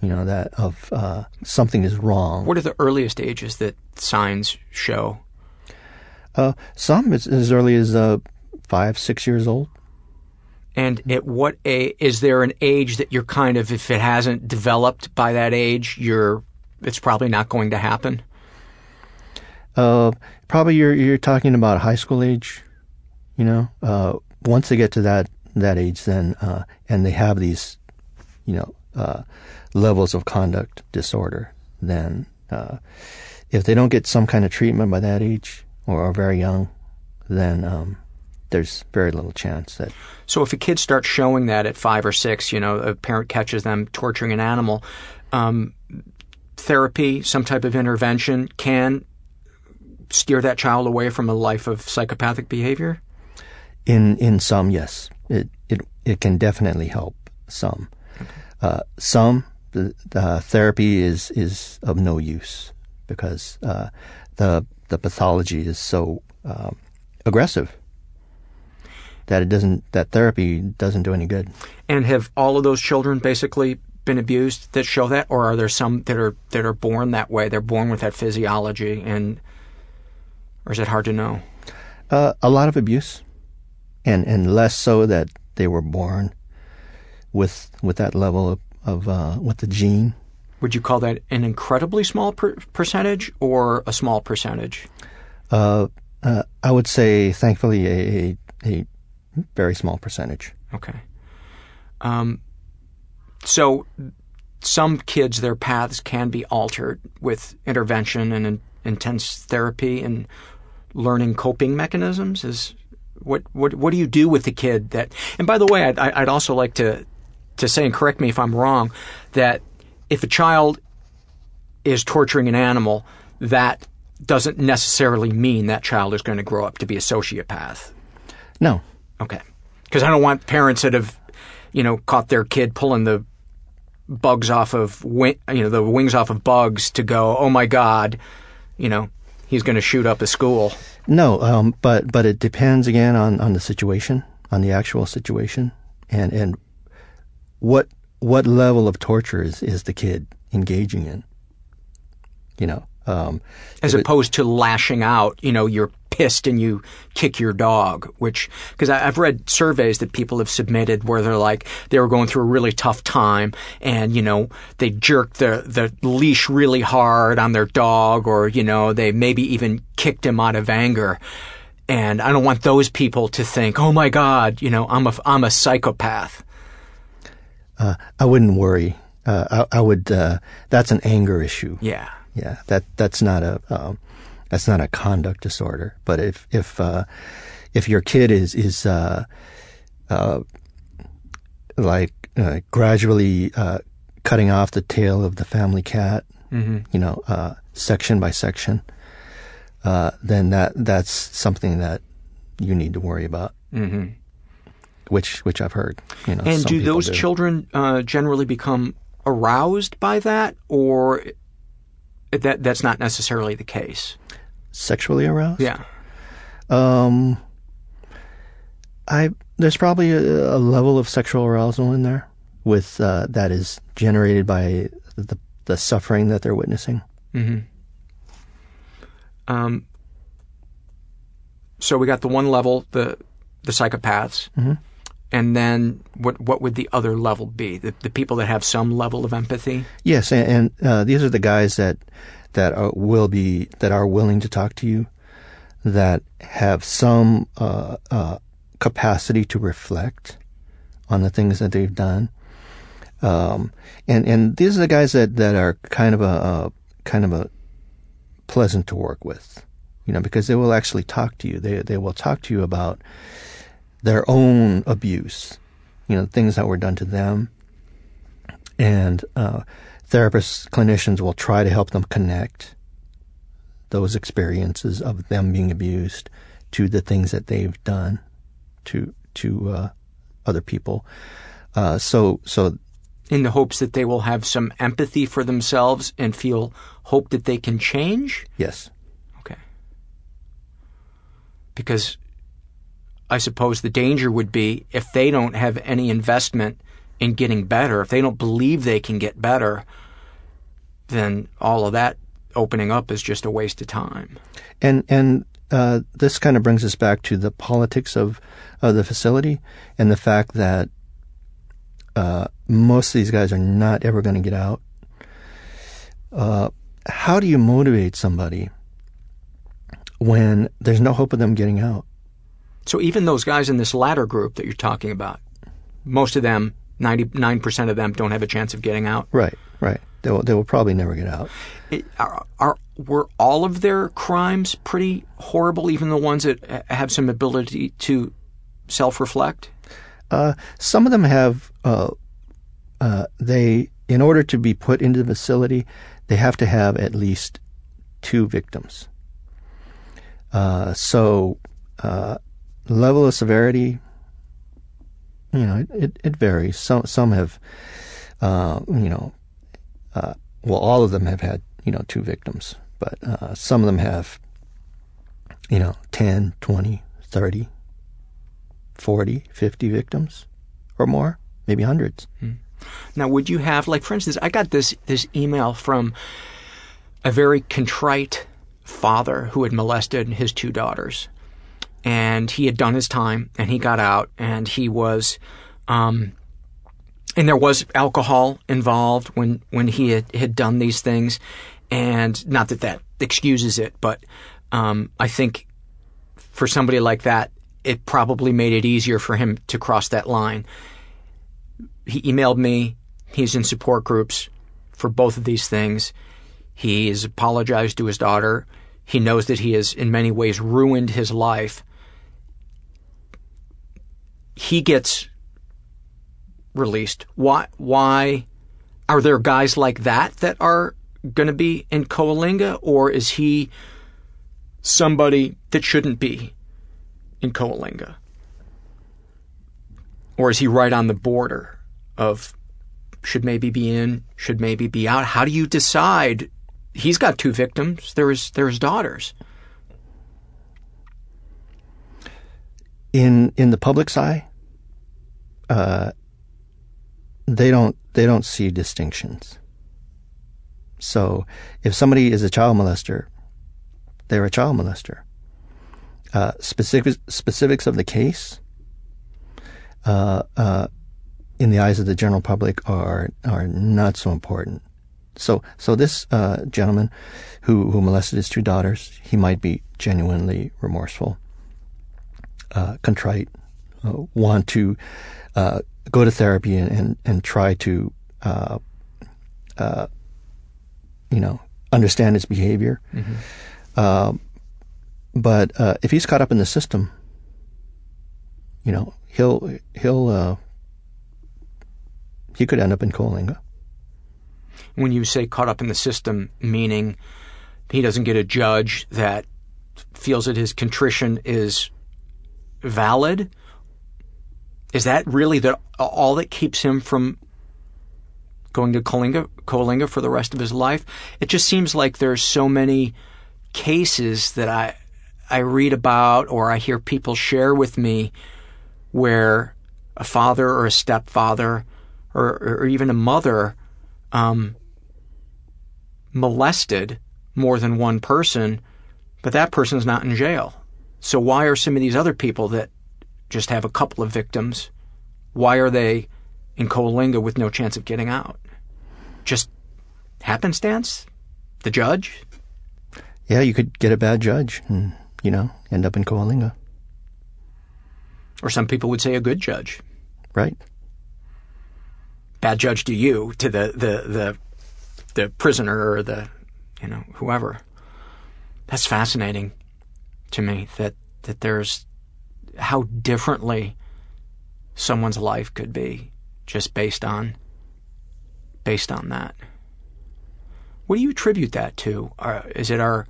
you know, that of uh, something is wrong. What are the earliest ages that signs show? Uh, some as, as early as uh, five, six years old. And at what age is there an age that you're kind of, if it hasn't developed by that age, you're it's probably not going to happen? Uh, probably you're you're talking about high school age. You know, uh, once they get to that that age, then uh, and they have these you know, uh, levels of conduct disorder, then uh, if they don't get some kind of treatment by that age or are very young, then um, there's very little chance that. So if a kid starts showing that at five or six, you know, a parent catches them torturing an animal, um, therapy, some type of intervention can steer that child away from a life of psychopathic behavior? In in some, yes, it it it can definitely help some. Okay. Uh, some the, the, therapy is is of no use because uh, the the pathology is so um, aggressive that it doesn't that therapy doesn't do any good. And have all of those children basically been abused that show that, or are there some that are that are born that way? They're born with that physiology, and or is it hard to know? Uh, a lot of abuse, and and less so that they were born with with that level of, of uh, with the gene. Would you call that an incredibly small per- percentage or a small percentage? Uh, uh I would say, thankfully, a, a very small percentage. Okay. Um, so some kids, their paths can be altered with intervention and in, intense therapy and learning coping mechanisms. Is what what what do you do with the kid that? And by the way, I'd, I'd also like to to say and correct me if I'm wrong that if a child is torturing an animal, that doesn't necessarily mean that child is going to grow up to be a sociopath. No. Okay. Because I don't want parents that have, you know, caught their kid pulling the bugs off of you know, the wings off of bugs to go, oh my God, you know, he's going to shoot up a school. No, um, but but it depends again on, on the situation, on the actual situation, and and what what level of torture is, is the kid engaging in. You know, um, as opposed it, to lashing out. You know, you're pissed and you kick your dog, which, because I've read surveys that people have submitted where they're like, they were going through a really tough time and, you know, they jerked the, the leash really hard on their dog or, you know, they maybe even kicked him out of anger. And I don't want those people to think, oh my God, you know, I'm a, I'm a psychopath. Uh, I wouldn't worry. Uh, I, I, would, uh, that's an anger issue. Yeah. Yeah. That, that's not a, um, that's not a conduct disorder. But if if uh, if your kid is is uh, uh, like uh, gradually uh, cutting off the tail of the family cat, mm-hmm. you know, uh, section by section, then that that's something that you need to worry about. Mm-hmm. Which which I've heard. You know, and do those do. children generally become aroused by that, or that that's not necessarily the case? sexually aroused. Yeah. Um, I there's probably a, a level of sexual arousal in there with uh, that is generated by the the suffering that they're witnessing. Mm-hmm. Um. So we got the one level, the the psychopaths, mm-hmm. And then what what would the other level be? The the people that have some level of empathy. Yes, and, and uh, these are the guys that that are, will be that are willing to talk to you, that have some uh, uh, capacity to reflect on the things that they've done. Um, and and these are the guys that, that are kind of a, a kind of a pleasant to work with, you know, because they will actually talk to you. They they will talk to you about their own abuse, you know, things that were done to them, and uh, therapists, clinicians will try to help them connect those experiences of them being abused to the things that they've done to to uh, other people. Uh, so so in the hopes that they will have some empathy for themselves and feel hope that they can change? Yes. Okay. Because I suppose the danger would be if they don't have any investment in getting better, if they don't believe they can get better, then all of that opening up is just a waste of time. And and uh, this kind of brings us back to the politics of of the facility and the fact that uh, most of these guys are not ever going to get out. Uh, how do you motivate somebody when there's no hope of them getting out? So even those guys in this latter group that you're talking about, most of them 99% of them don't have a chance of getting out. Right, right. They will, they will probably never get out. It, are, are were all of their crimes pretty horrible, even the ones that have some ability to self-reflect? Uh, some of them have. Uh, uh, they, in order to be put into the facility, they have to have at least two victims. Uh, so, level of severity, you know, it, it varies. Some some have, uh, you know, uh, well, all of them have had, you know, two victims, but uh, some of them have, you know, 10, 20, 30, 40, 50 victims or more, maybe hundreds. Hmm. Now, would you have, like, for instance, I got this, this email from a very contrite father who had molested his two daughters. And he had done his time and he got out and he was, um, and there was alcohol involved when, when he had, had done these things. And not that that excuses it, but um, I think for somebody like that, it probably made it easier for him to cross that line. He emailed me. He's in support groups for both of these things. He has apologized to his daughter. He knows that he has, in many ways, ruined his life. He gets released. Why? Why are there guys like that that are going to be in Coalinga, or is he somebody that shouldn't be in Coalinga? Or is he right on the border of should maybe be in, should maybe be out? How do you decide? He's got two victims. There's there's daughters. In in the public's eye, uh, they don't they don't see distinctions. So if somebody is a child molester, they're a child molester. Uh, specific, specifics of the case, uh, uh, in the eyes of the general public, are are not so important. So so this uh, gentleman, who who molested his two daughters, he might be genuinely remorseful, uh, contrite, uh, want to go to therapy and, and, and try to, uh, uh, you know, understand his behavior. Mm-hmm. Uh, but uh, if he's caught up in the system, you know, he'll he'll uh, he could end up in Coalinga. When you say caught up in the system, meaning he doesn't get a judge that feels that his contrition is valid, is that really the all that keeps him from going to Coalinga, Coalinga for the rest of his life? It just seems like there's so many cases that I I read about or I hear people share with me where a father or a stepfather or, or even a mother um, molested more than one person, but that person's not in jail. So why are some of these other people that just have a couple of victims. Why are they in Coalinga with no chance of getting out? Just happenstance? The judge? Yeah, you could get a bad judge and, you know, end up in Coalinga. Or some people would say a good judge. Right. Bad judge to you, to the, the, the, the prisoner or the, you know, whoever. That's fascinating to me that, that there's how differently someone's life could be just based on based on that. What do you attribute that to? Is it our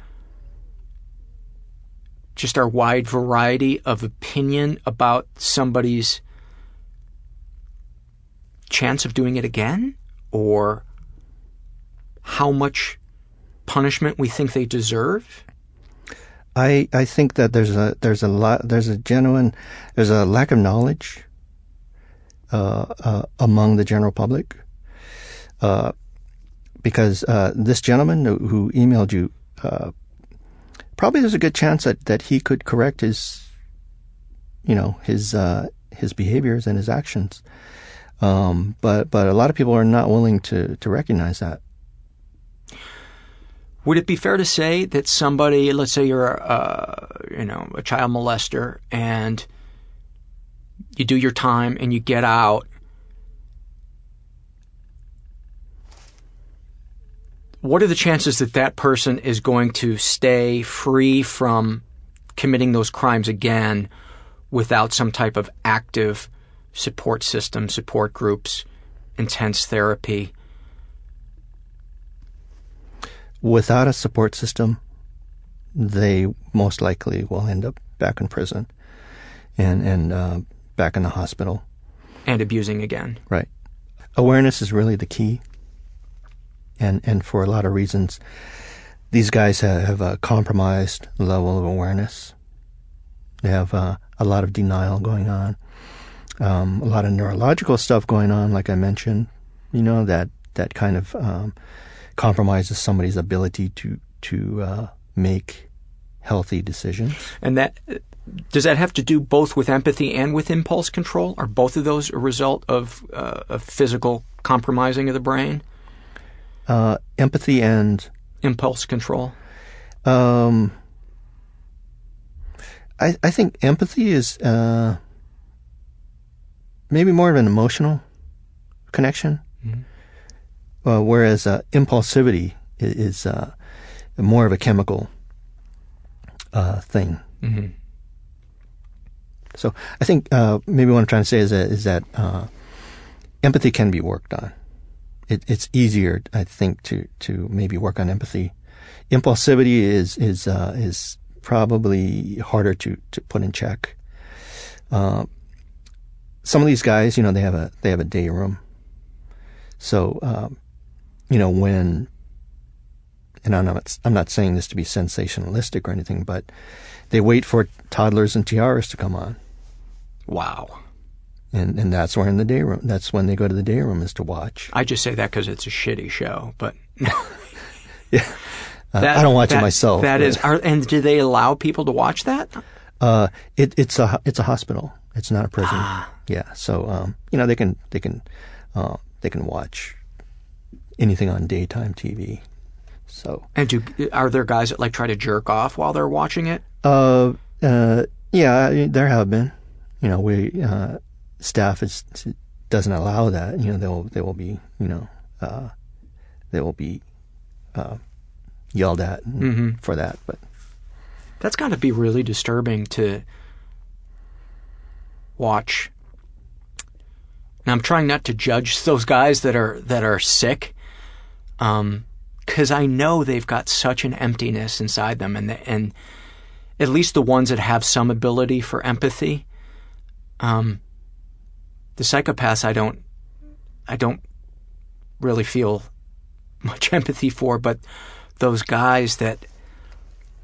just our wide variety of opinion about somebody's chance of doing it again or how much punishment we think they deserve? I I think that there's a there's a lot there's a genuine there's a lack of knowledge uh, uh, among the general public uh, because uh, this gentleman who emailed you uh, probably there's a good chance that, that he could correct his you know his uh, his behaviors and his actions. Um, but but a lot of people are not willing to to recognize that would it be fair to say that somebody, let's say you're a, you know a child molester and you do your time and you get out, what are the chances that that person is going to stay free from committing those crimes again without some type of active support system, support groups, intense therapy? Without a support system, they most likely will end up back in prison and and uh, back in the hospital and abusing again. Right. Awareness is really the key, and and for a lot of reasons, these guys have, have a compromised level of awareness. They have uh, a lot of denial going on, um, a lot of neurological stuff going on, like I mentioned. You know that that kind of um, compromises somebody's ability to to uh, make healthy decisions. And that does that have to do both with empathy and with impulse control? Are both of those a result of, uh, of physical compromising of the brain? Uh, empathy and impulse control. Um, I I think empathy is uh, maybe more of an emotional connection, mm-hmm. Uh, whereas uh, impulsivity is, uh, more of a chemical uh, thing. Mm-hmm. So I think uh, maybe what I'm trying to say is that, is that uh, empathy can be worked on. It, it's easier, I think, to to maybe work on empathy. Impulsivity is is uh, is probably harder to, to put in check. Uh, some of these guys, you know, they have a they have a day room. So, um, you know, when and I'm not I'm not saying this to be sensationalistic or anything, but they wait for toddlers and tiaras to come on. Wow. And and that's where in the day room. That's when they go to the day room is to watch. I just say that because it's a shitty show, but yeah, uh, that, I don't watch that, it myself. That but. is, are, and do they allow people to watch that? Uh, it, it's a it's a hospital. It's not a prison. Ah. Yeah, so um, you know they can they can uh, they can watch anything on daytime TV. So and do are there guys that like try to jerk off while they're watching it? Uh, uh yeah, there have been you know, we uh, staff is doesn't allow that. You know, they will they will be you know uh, they will be uh, yelled at mm-hmm. for that. But that's got to be really disturbing to watch. And I'm trying not to judge those guys that are that are sick, because um, I know they've got such an emptiness inside them, and the, and at least the ones that have some ability for empathy um, the psychopaths, I don't, I don't really feel much empathy for, but those guys that,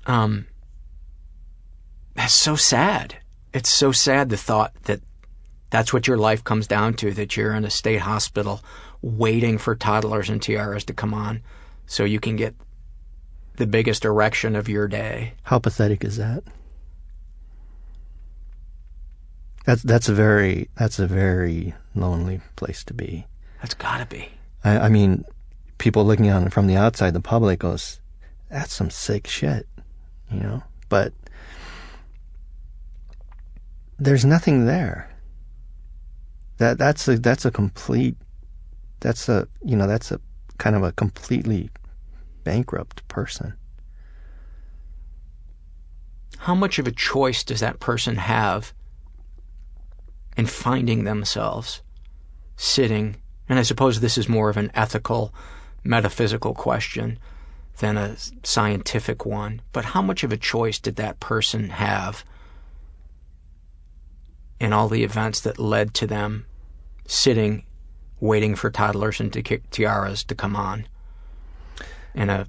um, that's so sad. It's so sad the thought that that's what your life comes down to, that you're in a state hospital waiting for toddlers and tiaras to come on so you can get the biggest erection of your day. How pathetic is that? That's that's a very that's a very lonely place to be. That's gotta be. I, I mean, people looking on from the outside, the public goes, "That's some sick shit," you know. But there's nothing there. That that's a that's a complete. That's a you know that's a kind of a completely bankrupt person. How much of a choice does that person have in finding themselves sitting, and I suppose this is more of an ethical, metaphysical question than a scientific one, but how much of a choice did that person have in all the events that led to them sitting, waiting for toddlers and tiaras to come on in a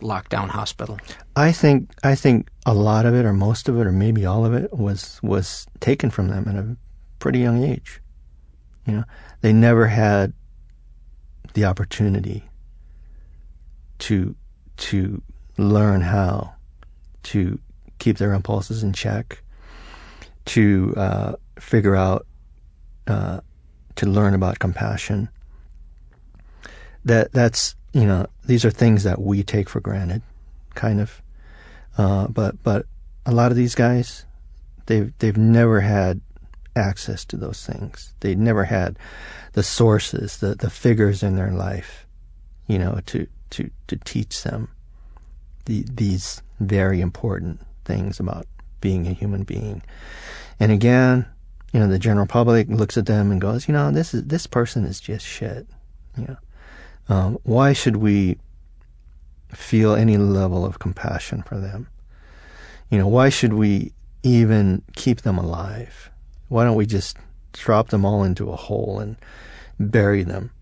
lockdown hospital? I think I think a lot of it, or most of it, or maybe all of it, was was taken from them at a pretty young age. You know, they never had the opportunity to to learn how to keep their impulses in check, to uh, figure out, uh, to learn about compassion. That that's you know, these are things that we take for granted, kind of. Uh, but but a lot of these guys, they've they've never had access to those things. They never had the sources, the the figures in their life you know, to to to teach them the, these very important things about being a human being. And again, you know, the general public looks at them and goes, you know, this is this person is just shit. You know, um, why should we feel any level of compassion for them? You know, why should we even keep them alive? Why don't we just drop them all into a hole and bury them?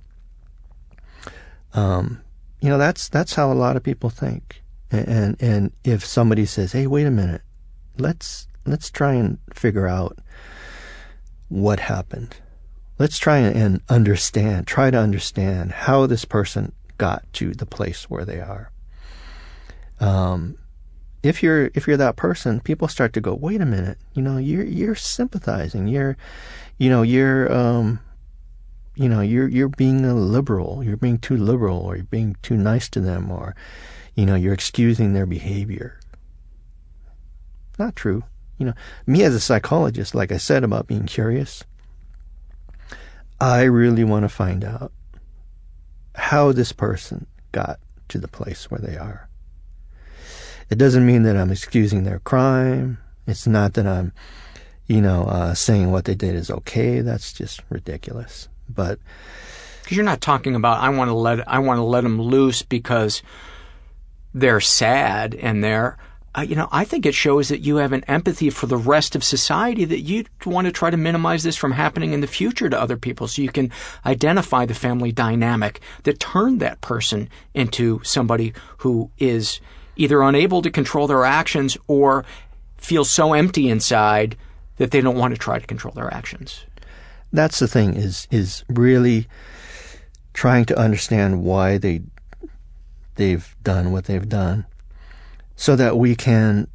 Um, you know, that's that's how a lot of people think. And, and and if somebody says, "Hey, wait a minute, let's let's try and figure out what happened. Let's try and understand, try to understand how this person got to the place where they are." Um, if you're if you're that person, people start to go, wait a minute, you know, you're you're sympathizing, you're, you know, you're um, you know, you're you're being a liberal, you're being too liberal, or you're being too nice to them, or, you know, you're excusing their behavior. Not true. You know, me as a psychologist, like I said about being curious, I really want to find out how this person got to the place where they are. It doesn't mean that I'm excusing their crime. It's not that I'm, you know, uh, saying what they did is okay. That's just ridiculous. But because you're not talking about I want to let I want to let them loose because they're sad and they're uh, you know, I think it shows that you have an empathy for the rest of society that you want to try to minimize this from happening in the future to other people so you can identify the family dynamic that turned that person into somebody who is either unable to control their actions or feels so empty inside that they don't want to try to control their actions. That's the thing is is really trying to understand why they they've done what they've done so that we can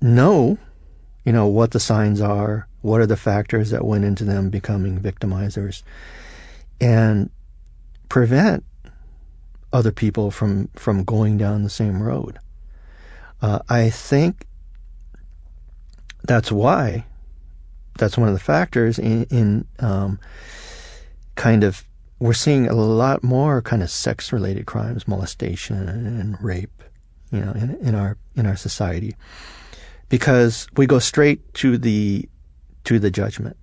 know you know what the signs are what are the factors that went into them becoming victimizers and prevent other people from from going down the same road. Uh, I think that's why that's one of the factors in, in um, kind of we're seeing a lot more kind of sex related crimes, molestation and rape, you know, in, in our in our society, because we go straight to the to the judgment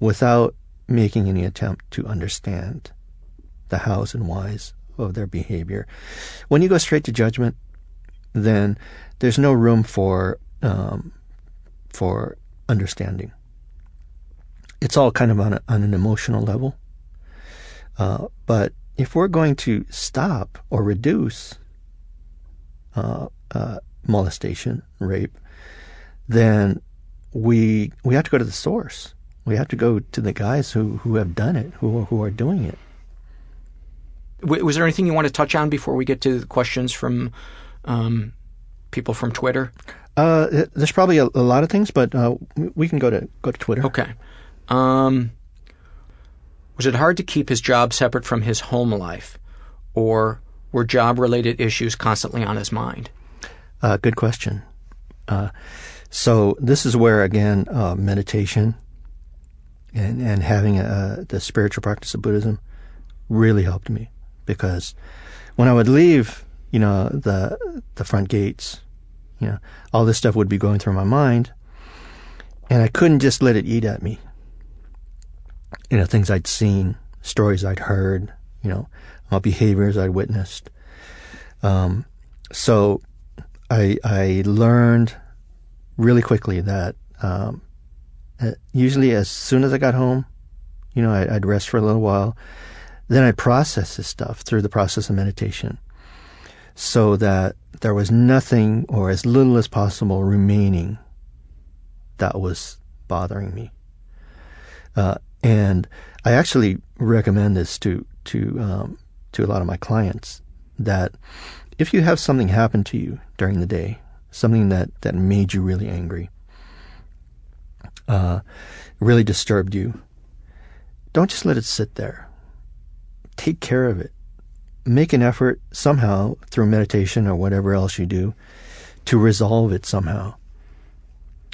without making any attempt to understand the hows and whys of their behavior. When you go straight to judgment, then there's no room for um, for understanding. It's all kind of on, a, on an emotional level. Uh, but if we're going to stop or reduce uh, uh, molestation, rape, then we we have to go to the source. We have to go to the guys who, who have done it, who who are doing it was there anything you want to touch on before we get to the questions from um, people from Twitter? Uh, there's probably a, a, lot of things, but uh, we can go to go to Twitter. Okay. Um, was it hard to keep his job separate from his home life, or were job-related issues constantly on his mind? Uh, good question. Uh, so this is where again uh, meditation and and having a, the spiritual practice of Buddhism really helped me because when I would leave, you know, the the front gates, you know, all this stuff would be going through my mind, and I couldn't just let it eat at me. You know, things I'd seen, stories I'd heard, you know, uh, behaviors I'd witnessed. Um, so I I learned really quickly that um, uh, usually as soon as I got home, you know, I, I'd rest for a little while then I'd process this stuff through the process of meditation so that there was nothing or as little as possible remaining that was bothering me. Uh, and I actually recommend this to to um, to a lot of my clients that if you have something happen to you during the day, something that that made you really angry, uh, really disturbed you, don't just let it sit there take care of it. Make an effort somehow through meditation or whatever else you do to resolve it somehow.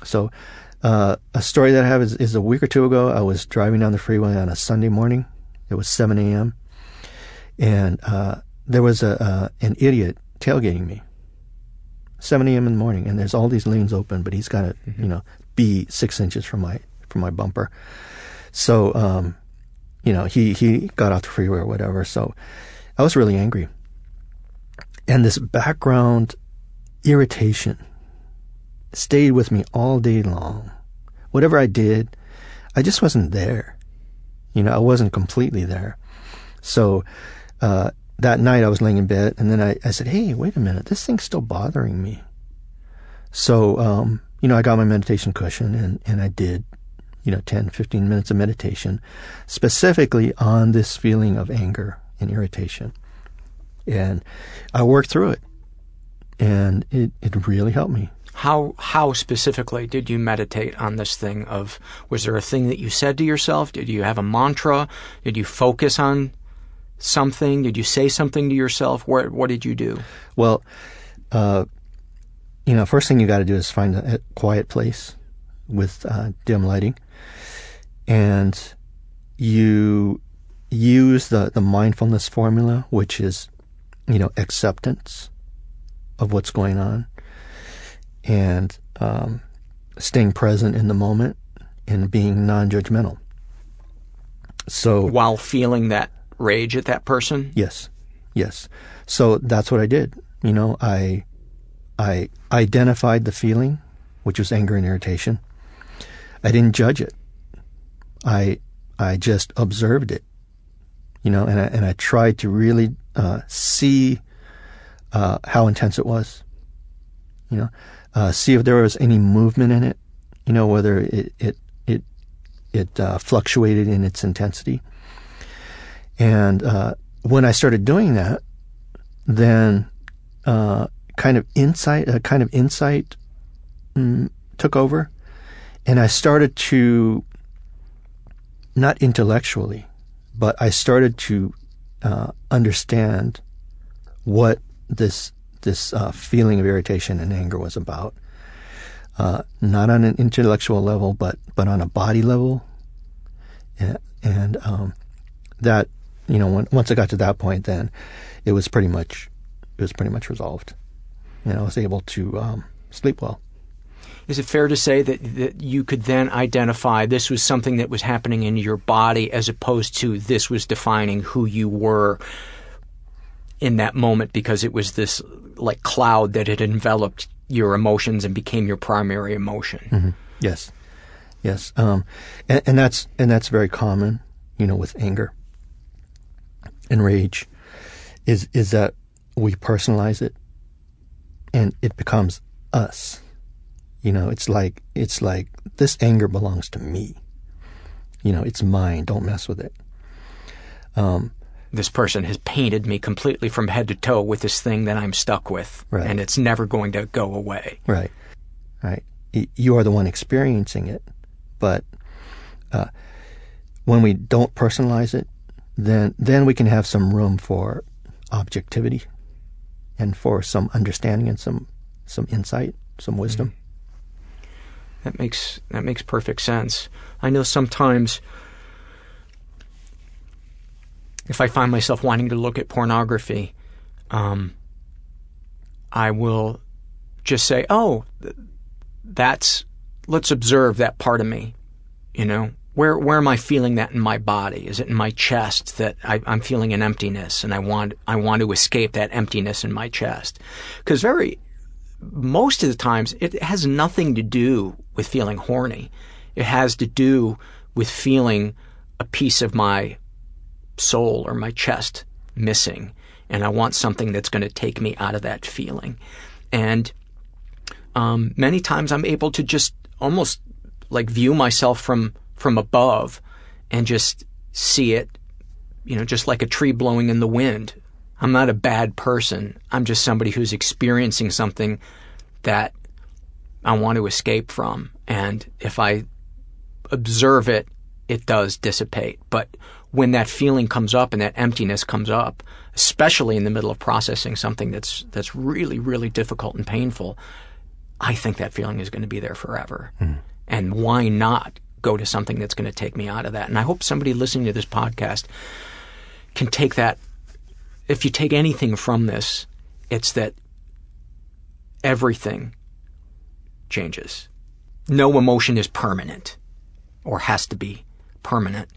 So, uh, a story that I have is, is, a week or two ago. I was driving down the freeway on a Sunday morning. It was 7 a.m. and uh, there was a uh, an idiot tailgating me. 7 a.m. in the morning, and there's all these lanes open, but he's got to, mm-hmm. you know, be six inches from my from my bumper. So, um, you know, he he got off the freeway or whatever. So, I was really angry, and this background irritation stayed with me all day long. Whatever I did, I just wasn't there. You know, I wasn't completely there. So uh, that night I was laying in bed, and then I, I said, "Hey, wait a minute, this thing's still bothering me." So um, you know, I got my meditation cushion, and and I did, you know, 10, 15 minutes of meditation, specifically on this feeling of anger and irritation, and I worked through it, and it it really helped me. How how specifically did you meditate on this thing of was there a thing that you said to yourself? Did you have a mantra? Did you focus on something? Did you say something to yourself? What what did you do? Well, uh, you know, first thing you got to do is find a, a quiet place with uh, dim lighting, and you use the the mindfulness formula, which is you know acceptance of what's going on and um, staying present in the moment and being non-judgmental. So while feeling that rage at that person, yes, yes. So that's what I did. You know, I I identified the feeling, which was anger and irritation. I didn't judge it. I I just observed it. You know, and I, and I tried to really uh, see uh, how intense it was. You know, uh, see if there was any movement in it, you know, whether it it it it uh, fluctuated in its intensity. And uh, when I started doing that, then uh, kind of insight, a kind of insight mm, took over, and I started to not intellectually, but I started to uh, understand what this this uh, feeling of irritation and anger was about. Uh, not on an intellectual level, but but on a body level, and, and um, that you know when, once I got to that point, then it was pretty much it was pretty much resolved, and I was able to um, sleep well. Is it fair to say that, that you could then identify this was something that was happening in your body as opposed to this was defining who you were in that moment because it was this like cloud that had enveloped your emotions and became your primary emotion. Mm-hmm. Yes, yes, um, and, and, that's and that's very common, you know, with anger and rage, is is that we personalize it, and it becomes us. You know, it's like it's like this anger belongs to me. You know, it's mine. Don't mess with it. Um, this person has painted me completely from head to toe with this thing that I'm stuck with, right. and it's never going to go away. Right, right. You are the one experiencing it, but uh, when we don't personalize it, then then we can have some room for objectivity and for some understanding and some some insight, some wisdom. Mm-hmm. That makes that makes perfect sense. I know sometimes if I find myself wanting to look at pornography, um, I will just say, "Oh, that's let's observe that part of me." You know, where where am I feeling that in my body? Is it in my chest that I, am feeling an emptiness, and I want I want to escape that emptiness in my chest? Because very most of the times it has nothing to do with feeling horny. It has to do with feeling a piece of my soul or my chest missing. And I want something that's going to take me out of that feeling. And um, many times I'm able to just almost like view myself from from above and just see it, you know, just like a tree blowing in the wind. I'm not a bad person. I'm just somebody who's experiencing something that I want to escape from. And if I observe it, it does dissipate. But when that feeling comes up and that emptiness comes up, especially in the middle of processing something that's that's really really difficult and painful, I think that feeling is going to be there forever. Mm. And why not go to something that's going to take me out of that? And I hope somebody listening to this podcast can take that if you take anything from this, it's that everything changes. No emotion is permanent or has to be permanent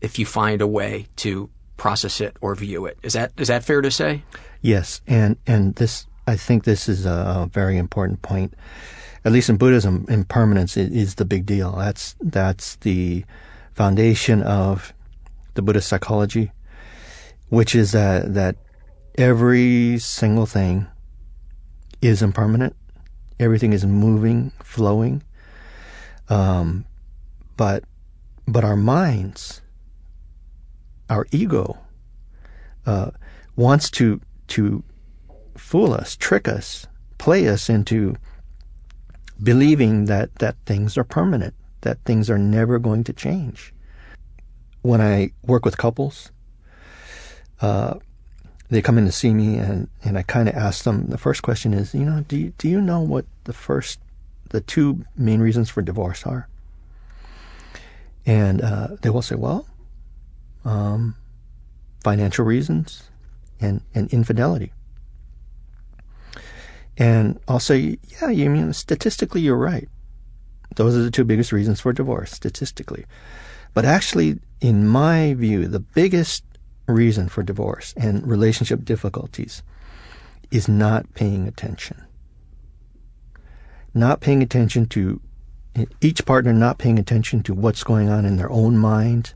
if you find a way to process it or view it. Is that is that fair to say? Yes, and and this I think this is a very important point. At least in Buddhism, impermanence is the big deal. That's that's the foundation of the Buddhist psychology, which is that that every single thing is impermanent. Everything is moving, flowing. Um, but but our minds, our ego, uh, wants to to fool us, trick us, play us into believing that that things are permanent, that things are never going to change. When I work with couples, uh, they come in to see me, and, and I kind of ask them. The first question is, you know, do you, do you know what the first, the two main reasons for divorce are? And uh, they will say, well, um, financial reasons and, and infidelity. And I'll say, yeah, you mean statistically you're right. Those are the two biggest reasons for divorce, statistically. But actually, in my view, the biggest reason for divorce and relationship difficulties is not paying attention. Not paying attention to each partner not paying attention to what's going on in their own mind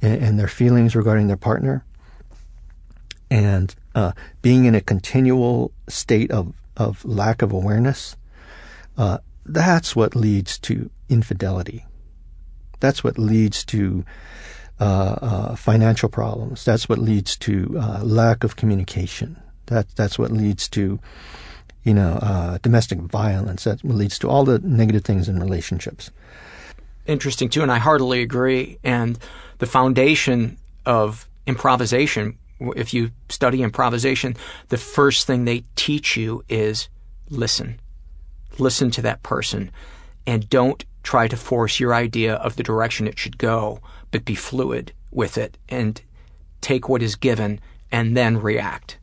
and, and their feelings regarding their partner, and uh, being in a continual state of, of lack of awareness, uh, that's what leads to infidelity. That's what leads to uh, uh financial problems. That's what leads to uh, lack of communication. That that's what leads to you know, uh, domestic violence that leads to all the negative things in relationships. Interesting too, and I heartily agree. And the foundation of improvisation, if you study improvisation, the first thing they teach you is listen. Listen to that person, and don't try to force your idea of the direction it should go, but be fluid with it and take what is given and then react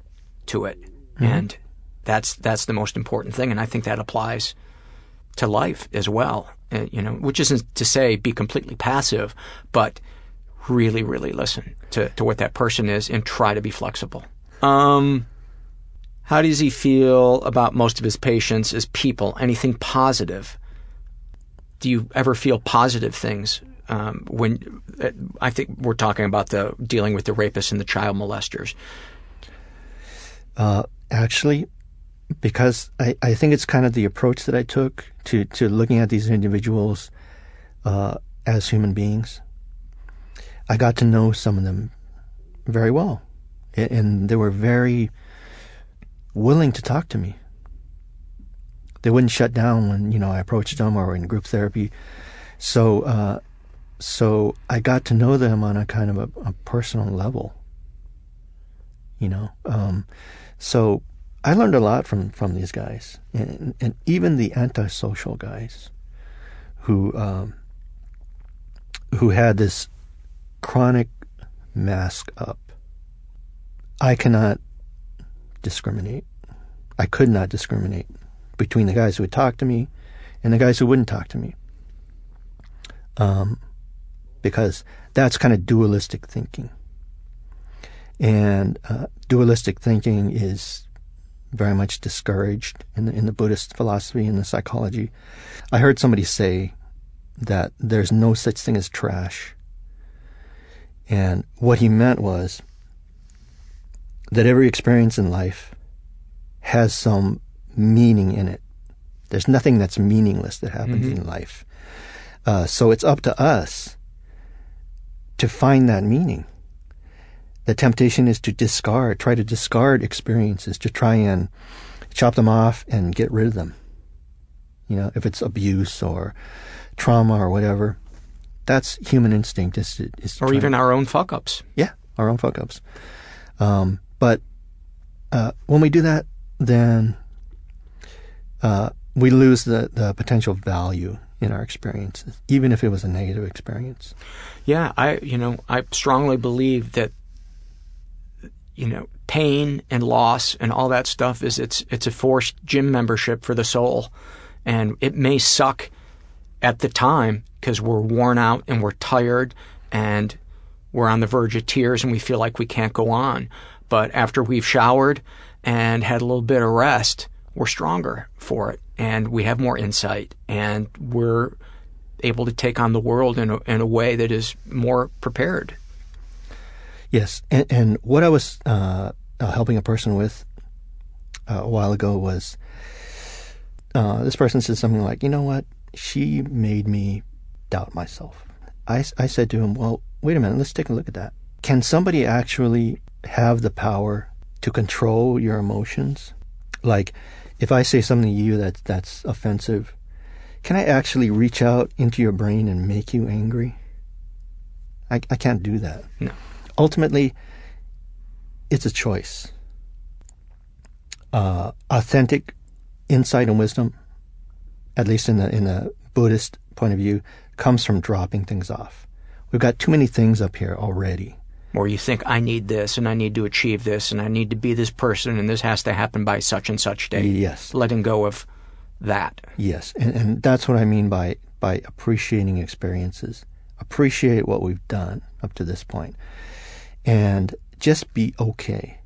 to it. Mm-hmm. And that's that's the most important thing, and I think that applies to life as well. Uh, you know, which isn't to say be completely passive, but really, really listen to, to what that person is and try to be flexible. Um, how does he feel about most of his patients as people? Anything positive? Do you ever feel positive things um, when? Uh, I think we're talking about the dealing with the rapists and the child molesters. Uh, actually, because I, I think it's kind of the approach that I took to, to looking at these individuals uh, as human beings. I got to know some of them very well, and they were very willing to talk to me. They wouldn't shut down when you know I approached them or in group therapy. So, uh, so I got to know them on a kind of a, a personal level. You know, um, so I learned a lot from, from these guys, and, and even the antisocial guys, who um, who had this chronic mask up. I cannot discriminate. I could not discriminate between the guys who would talk to me and the guys who wouldn't talk to me, um, because that's kind of dualistic thinking. And uh, dualistic thinking is very much discouraged in the, in the Buddhist philosophy and the psychology. I heard somebody say that there's no such thing as trash. And what he meant was that every experience in life has some meaning in it. There's nothing that's meaningless that happens mm-hmm. in life. Uh, so it's up to us to find that meaning the temptation is to discard, try to discard experiences, to try and chop them off and get rid of them. You know, if it's abuse or trauma or whatever, that's human instinct. Is to, is to or even our own fuck ups. Yeah, our own fuck ups. Um, but uh, when we do that, then uh, we lose the, the potential value in our experiences, even if it was a negative experience. Yeah, I you know I strongly believe that you know, pain and loss and all that stuff is it's it's a forced gym membership for the soul, and it may suck at the time because we're worn out and we're tired and we're on the verge of tears and we feel like we can't go on. But after we've showered and had a little bit of rest, we're stronger for it and we have more insight and we're able to take on the world in a, in a way that is more prepared. Yes, and, and what I was uh, uh, helping a person with uh, a while ago was uh, this person said something like, "You know what? She made me doubt myself." I, I said to him, "Well, wait a minute. Let's take a look at that. Can somebody actually have the power to control your emotions? Like, if I say something to you that that's offensive, can I actually reach out into your brain and make you angry? I, I can't do that. No. Ultimately, it's a choice. Uh, authentic insight and wisdom, at least in the in a Buddhist point of view, comes from dropping things off. We've got too many things up here already. Or you think I need this and I need to achieve this and I need to be this person and this has to happen by such and such day. Yes. Letting go of that. Yes, and, and that's what I mean by by appreciating experiences. Appreciate what we've done up to this point, and just be okay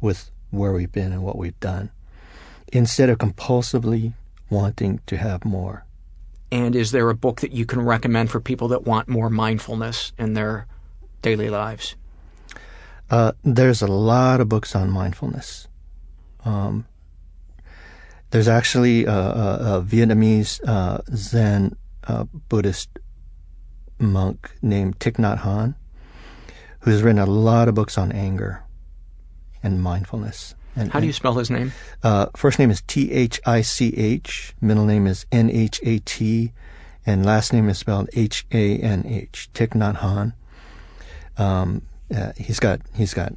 with where we've been and what we've done, instead of compulsively wanting to have more. And is there a book that you can recommend for people that want more mindfulness in their daily lives? Uh, there's a lot of books on mindfulness. Um, there's actually a, a, a Vietnamese uh, Zen uh, Buddhist monk named Thich Nhat Hanh, who's written a lot of books on anger and mindfulness. And, How do you spell his name? Uh, first name is T H I C H. Middle name is N H A T, and last name is spelled H A N H. Thich Nhat Hanh. Um, uh, he's got he's got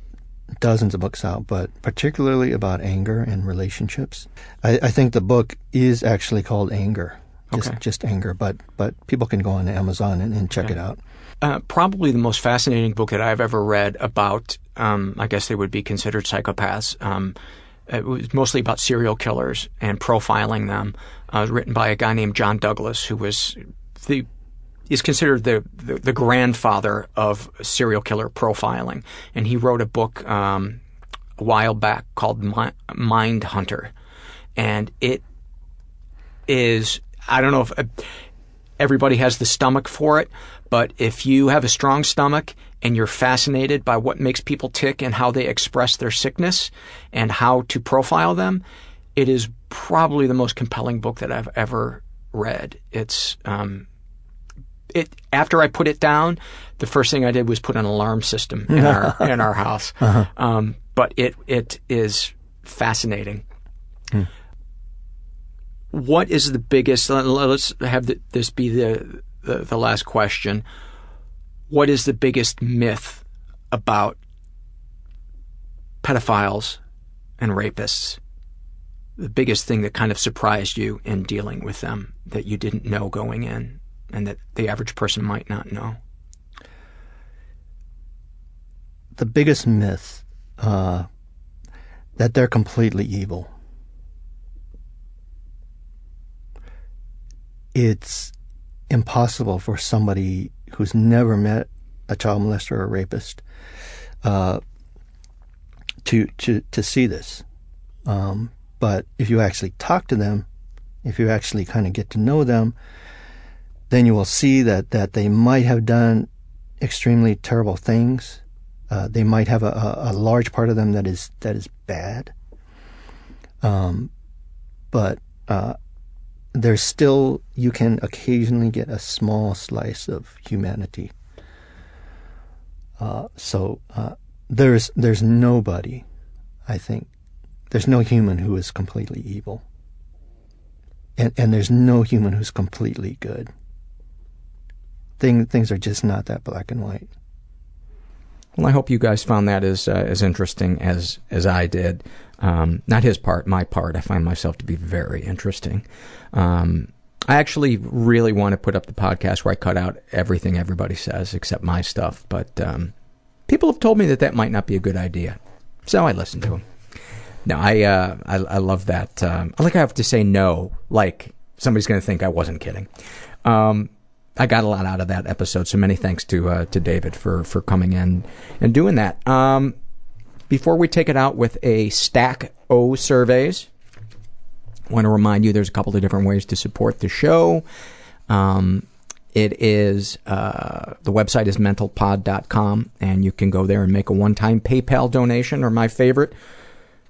dozens of books out, but particularly about anger and relationships. I, I think the book is actually called Anger, just Okay. just anger. But but people can go on Amazon and, and check Okay. it out. Uh, probably the most fascinating book that I've ever read about, um, I guess they would be considered psychopaths. Um, it was mostly about serial killers and profiling them. Uh, written by a guy named John Douglas, who was the is considered the, the, the grandfather of serial killer profiling. And he wrote a book um, a while back called Mi- Mind Hunter. And it is, I don't know if uh, everybody has the stomach for it, but if you have a strong stomach and you're fascinated by what makes people tick and how they express their sickness and how to profile them, it is probably the most compelling book that I've ever read. It's um, it after I put it down, the first thing I did was put an alarm system in our in our house. Uh-huh. Um, but it it is fascinating. Hmm. What is the biggest? let- Let's have th- this be the, the the last question. What is the biggest myth about pedophiles and rapists? The biggest thing that kind of surprised you in dealing with them that you didn't know going in, and that the average person might not know. The biggest myth uh, that they're completely evil. It's impossible for somebody who's never met a child molester or a rapist uh, to to to see this. Um, but if you actually talk to them, if you actually kind of get to know them, then you will see that that they might have done extremely terrible things. Uh, they might have a, a, a large part of them that is that is bad. Um, but uh, there's still you can occasionally get a small slice of humanity. Uh, so uh, there's there's nobody, I think, there's no human who is completely evil, and and there's no human who's completely good. Thing, things are just not that black and white. Well, I hope you guys found that as uh, as interesting as as I did. Um, not his part, my part. I find myself to be very interesting. Um, I actually really want to put up the podcast where I cut out everything everybody says except my stuff, but um, people have told me that that might not be a good idea. So I listen to them. No, I, uh, I, I love that. Um, I like I have to say no, like somebody's going to think I wasn't kidding. Um, I got a lot out of that episode, so many thanks to uh, to David for for coming in and doing that. Um, before we take it out with a stack O surveys, I want to remind you there's a couple of different ways to support the show. Um, it is uh, the website is mentalpod.com, and you can go there and make a one-time PayPal donation, or my favorite,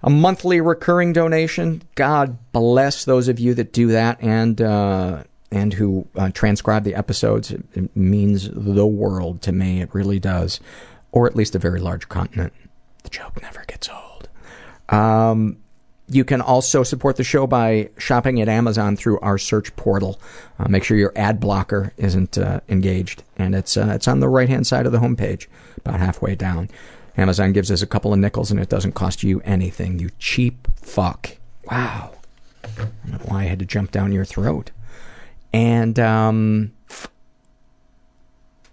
a monthly recurring donation. God bless those of you that do that, and uh, and who uh, transcribe the episodes. It, it means the world to me. It really does, or at least a very large continent. The joke never gets old. Um, you can also support the show by shopping at Amazon through our search portal. Uh, make sure your ad blocker isn't uh, engaged, and it's uh, it's on the right hand side of the homepage, about halfway down. Amazon gives us a couple of nickels, and it doesn't cost you anything. You cheap fuck! Wow, I why I had to jump down your throat. And um,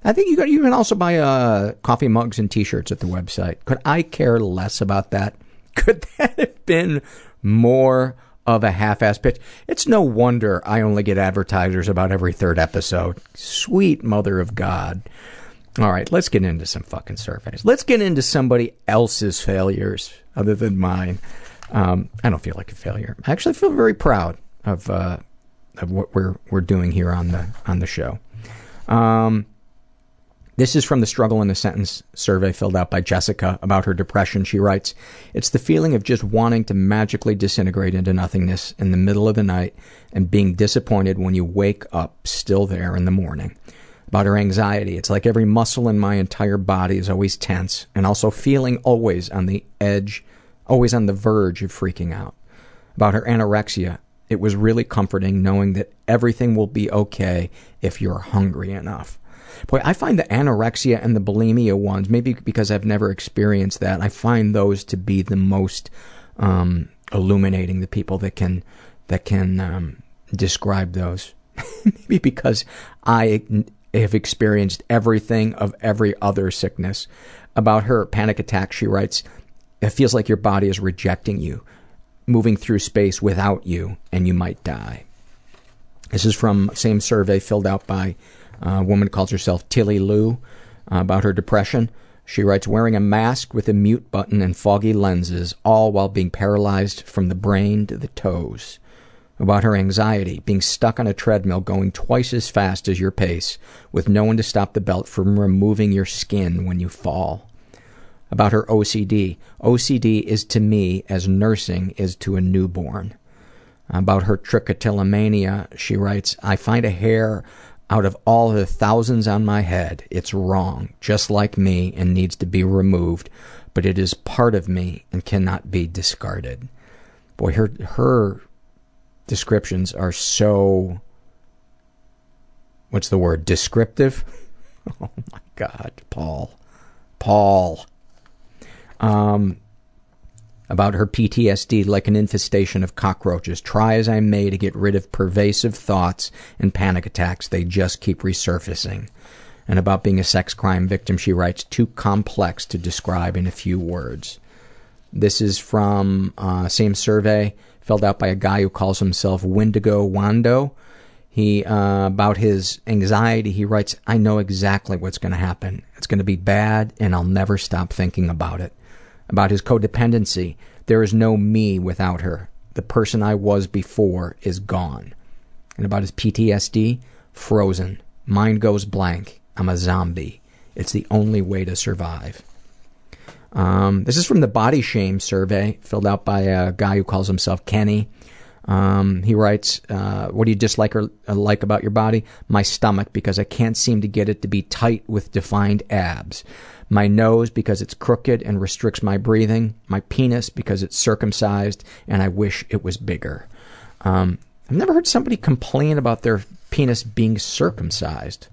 I think you got you can also buy uh, coffee mugs and T-shirts at the website. Could I care less about that? Could that have been more of a half-ass pitch? It's no wonder I only get advertisers about every third episode. Sweet mother of God. All right, let's get into some fucking surveys. Let's get into somebody else's failures other than mine. Um, I don't feel like a failure. I actually feel very proud of uh, of what we're we're doing here on the on the show. Um, this is from the Struggle in a Sentence survey filled out by Jessica about her depression. She writes, It's the feeling of just wanting to magically disintegrate into nothingness in the middle of the night and being disappointed when you wake up still there in the morning. About her anxiety, it's like every muscle in my entire body is always tense and also feeling always on the edge, always on the verge of freaking out. About her anorexia, it was really comforting knowing that everything will be okay if you're hungry enough. Boy, I find the anorexia and the bulimia ones, maybe because I've never experienced that, I find those to be the most um, illuminating. The people that can that can um, describe those, maybe because I have experienced everything of every other sickness. About her panic attack, she writes, "It feels like your body is rejecting you, moving through space without you, and you might die." This is from same survey filled out by a woman calls herself Tilly Lou uh, about her depression. She writes, wearing a mask with a mute button and foggy lenses, all while being paralyzed from the brain to the toes. About her anxiety, being stuck on a treadmill going twice as fast as your pace, with no one to stop the belt from removing your skin when you fall. About her OCD. OCD is to me as nursing is to a newborn. About her trichotillomania, she writes, I find a hair out of all the thousands on my head, it's wrong, just like me, and needs to be removed, but it is part of me and cannot be discarded. Boy, her her descriptions are so what's the word? Descriptive? Oh my god, Paul. Paul. Um about her PTSD like an infestation of cockroaches. Try as I may to get rid of pervasive thoughts and panic attacks, they just keep resurfacing. And about being a sex crime victim, she writes, too complex to describe in a few words. This is from uh, same survey filled out by a guy who calls himself Wendigo Wando. He uh, about his anxiety. He writes, "I know exactly what's going to happen. It's going to be bad, and I'll never stop thinking about it." About his codependency, there is no me without her. The person I was before is gone. And about his PTSD, frozen. Mind goes blank. I'm a zombie. It's the only way to survive. Um, this is from the body shame survey filled out by a guy who calls himself Kenny. Um, he writes, uh, "What do you dislike or uh, like about your body? My stomach because I can't seem to get it to be tight with defined abs. My nose because it's crooked and restricts my breathing. My penis because it's circumcised and I wish it was bigger." Um, I've never heard somebody complain about their penis being circumcised.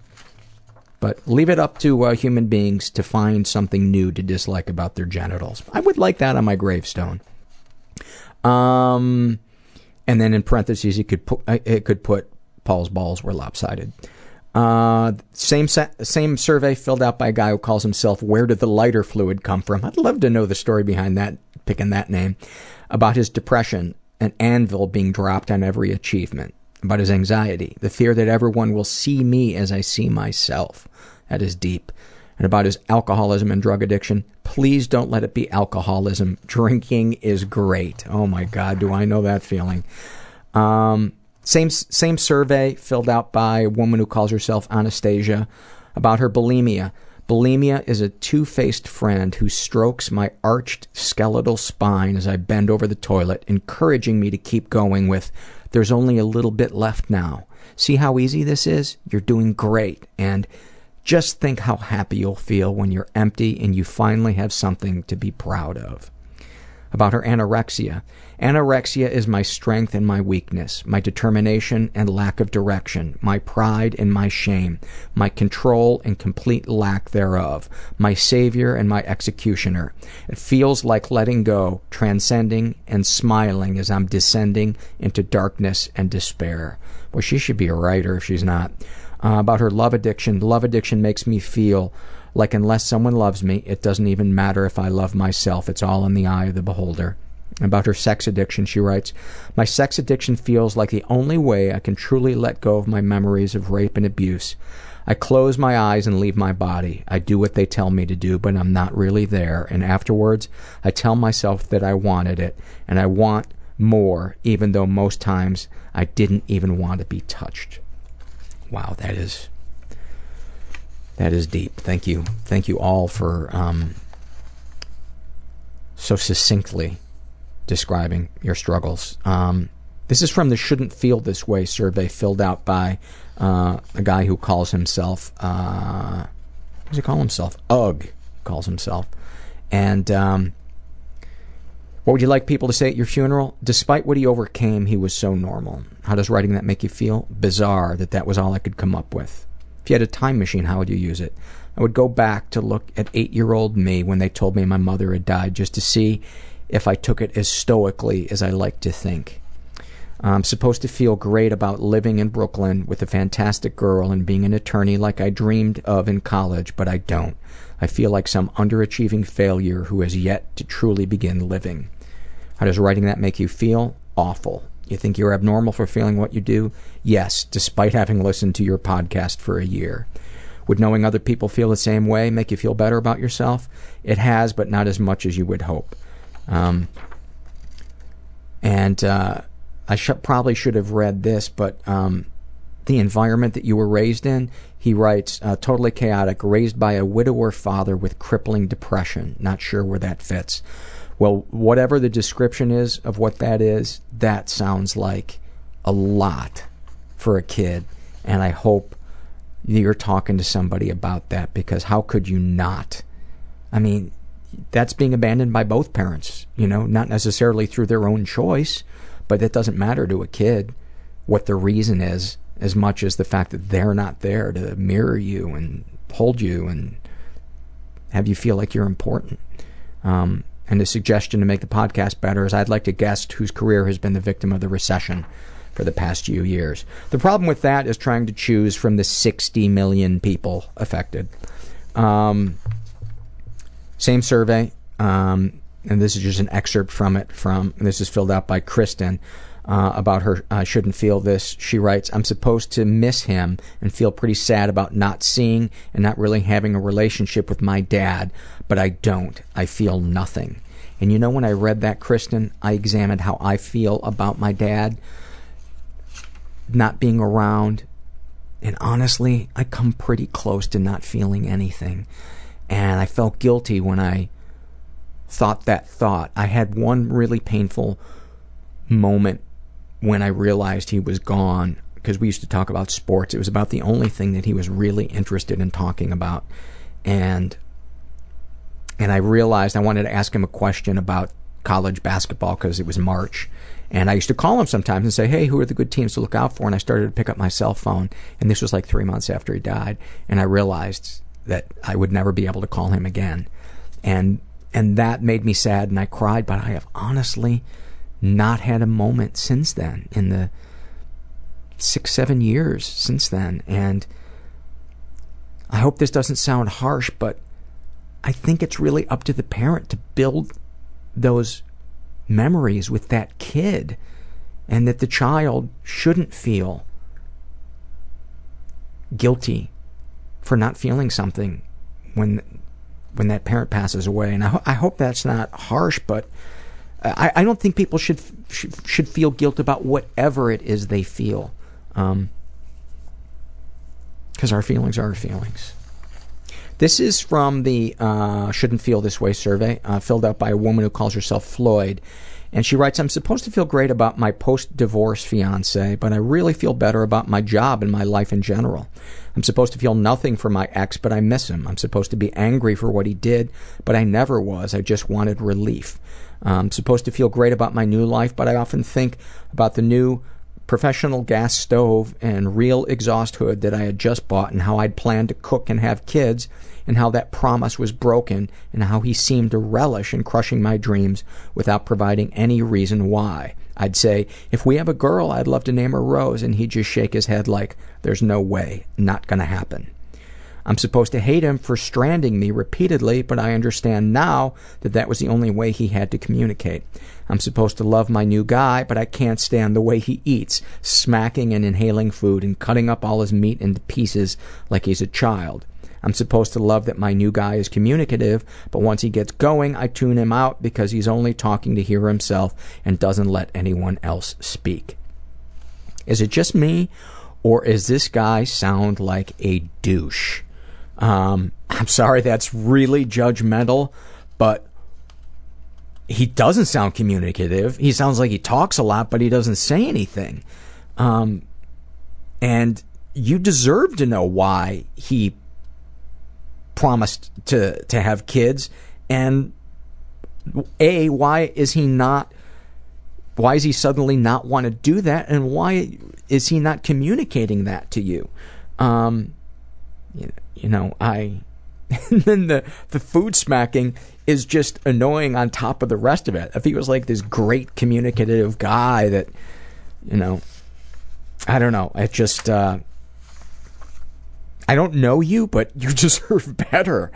But leave it up to uh, human beings to find something new to dislike about their genitals. I would like that on my gravestone. Um, and then in parentheses, it could put, it could put Paul's balls were lopsided. Uh, same sa- same survey filled out by a guy who calls himself "Where did the lighter fluid come from?" I'd love to know the story behind that, picking that name, about his depression, an anvil being dropped on every achievement, about his anxiety, the fear that everyone will see me as I see myself. That is deep. And about his alcoholism and drug addiction. Please don't let it be alcoholism. Drinking is great. Oh my God, do I know that feeling? Um, same same survey filled out by a woman who calls herself Anastasia about her bulimia. Bulimia is a two-faced friend who strokes my arched skeletal spine as I bend over the toilet, encouraging me to keep going with, "There's only a little bit left now. See how easy this is? You're doing great." And just think how happy you'll feel when you're empty and you finally have something to be proud of. About her anorexia. Anorexia is my strength and my weakness, my determination and lack of direction, my pride and my shame, my control and complete lack thereof, my savior and my executioner. It feels like letting go, transcending, and smiling as I'm descending into darkness and despair. Well, she should be a writer if she's not. Uh, about her love addiction. Love addiction makes me feel like unless someone loves me, it doesn't even matter if I love myself. It's all in the eye of the beholder. About her sex addiction, she writes, My sex addiction feels like the only way I can truly let go of my memories of rape and abuse. I close my eyes and leave my body. I do what they tell me to do, but I'm not really there. And afterwards, I tell myself that I wanted it, and I want more, even though most times I didn't even want to be touched. Wow, that is that is deep. Thank you, thank you all for um, so succinctly describing your struggles. Um, this is from the Shouldn't Feel This Way survey filled out by uh, a guy who calls himself, uh, what does he call himself? Ugh, calls himself. And um, what would you like people to say at your funeral? Despite what he overcame, he was so normal. How does writing that make you feel? Bizarre that that was all I could come up with. If you had a time machine, how would you use it? I would go back to look at eight year old me when they told me my mother had died just to see if I took it as stoically as I like to think. I'm supposed to feel great about living in Brooklyn with a fantastic girl and being an attorney like I dreamed of in college, but I don't. I feel like some underachieving failure who has yet to truly begin living. How does writing that make you feel? Awful. You think you're abnormal for feeling what you do? Yes, despite having listened to your podcast for a year. Would knowing other people feel the same way make you feel better about yourself? It has, but not as much as you would hope. Um, and uh, I sh- probably should have read this, but um, the environment that you were raised in, he writes, uh, totally chaotic, raised by a widower father with crippling depression. Not sure where that fits. Well, whatever the description is of what that is, that sounds like a lot for a kid. And I hope you're talking to somebody about that because how could you not? I mean, that's being abandoned by both parents, you know, not necessarily through their own choice, but it doesn't matter to a kid what the reason is as much as the fact that they're not there to mirror you and hold you and have you feel like you're important. Um, and the suggestion to make the podcast better is I'd like to guest whose career has been the victim of the recession for the past few years. The problem with that is trying to choose from the 60 million people affected. Um, same survey, um, and this is just an excerpt from it. From this is filled out by Kristen about her. I uh, shouldn't feel this. She writes, "I'm supposed to miss him and feel pretty sad about not seeing and not really having a relationship with my dad, but I don't. I feel nothing." And you know, when I read that, Kristen, I examined how I feel about my dad not being around. And honestly, I come pretty close to not feeling anything. And I felt guilty when I thought that thought. I had one really painful moment when I realized he was gone because we used to talk about sports. It was about the only thing that he was really interested in talking about. And and I realized I wanted to ask him a question about college basketball because it was March. And I used to call him sometimes and say, hey, who are the good teams to look out for? And I started to pick up my cell phone. And this was like three months after he died. And I realized that I would never be able to call him again. And and that made me sad and I cried, but I have honestly not had a moment since then in the six, seven years since then. And I hope this doesn't sound harsh, but I think it's really up to the parent to build those memories with that kid and that the child shouldn't feel guilty for not feeling something when when that parent passes away. And I, ho- I hope that's not harsh, but I, I don't think people should, should should feel guilt about whatever it is they feel, because um, our feelings are our feelings. This is from the uh, Shouldn't Feel This Way survey, uh, filled out by a woman who calls herself Floyd. And she writes, I'm supposed to feel great about my post divorce fiance, but I really feel better about my job and my life in general. I'm supposed to feel nothing for my ex, but I miss him. I'm supposed to be angry for what he did, but I never was. I just wanted relief. I'm supposed to feel great about my new life, but I often think about the new professional gas stove and real exhaust hood that I had just bought and how I'd planned to cook and have kids and how that promise was broken and how he seemed to relish in crushing my dreams without providing any reason why. I'd say, if we have a girl, I'd love to name her Rose, and he'd just shake his head like, there's no way, not gonna happen. I'm supposed to hate him for stranding me repeatedly, but I understand now that that was the only way he had to communicate. I'm supposed to love my new guy, but I can't stand the way he eats, smacking and inhaling food and cutting up all his meat into pieces like he's a child. I'm supposed to love that my new guy is communicative, but once he gets going, I tune him out because he's only talking to hear himself and doesn't let anyone else speak. Is it just me, or is this guy sound like a douche? Um, I'm sorry, that's really judgmental, but he doesn't sound communicative. He sounds like he talks a lot, but he doesn't say anything. Um, and you deserve to know why he promised to to have kids, and a why is he not? Why is he suddenly not want to do that, and why is he not communicating that to you? Um, you, you know, I. and then the the food smacking is just annoying on top of the rest of it. If he was like this great communicative guy that, you know, I don't know. It just, uh, I don't know you, but you deserve better.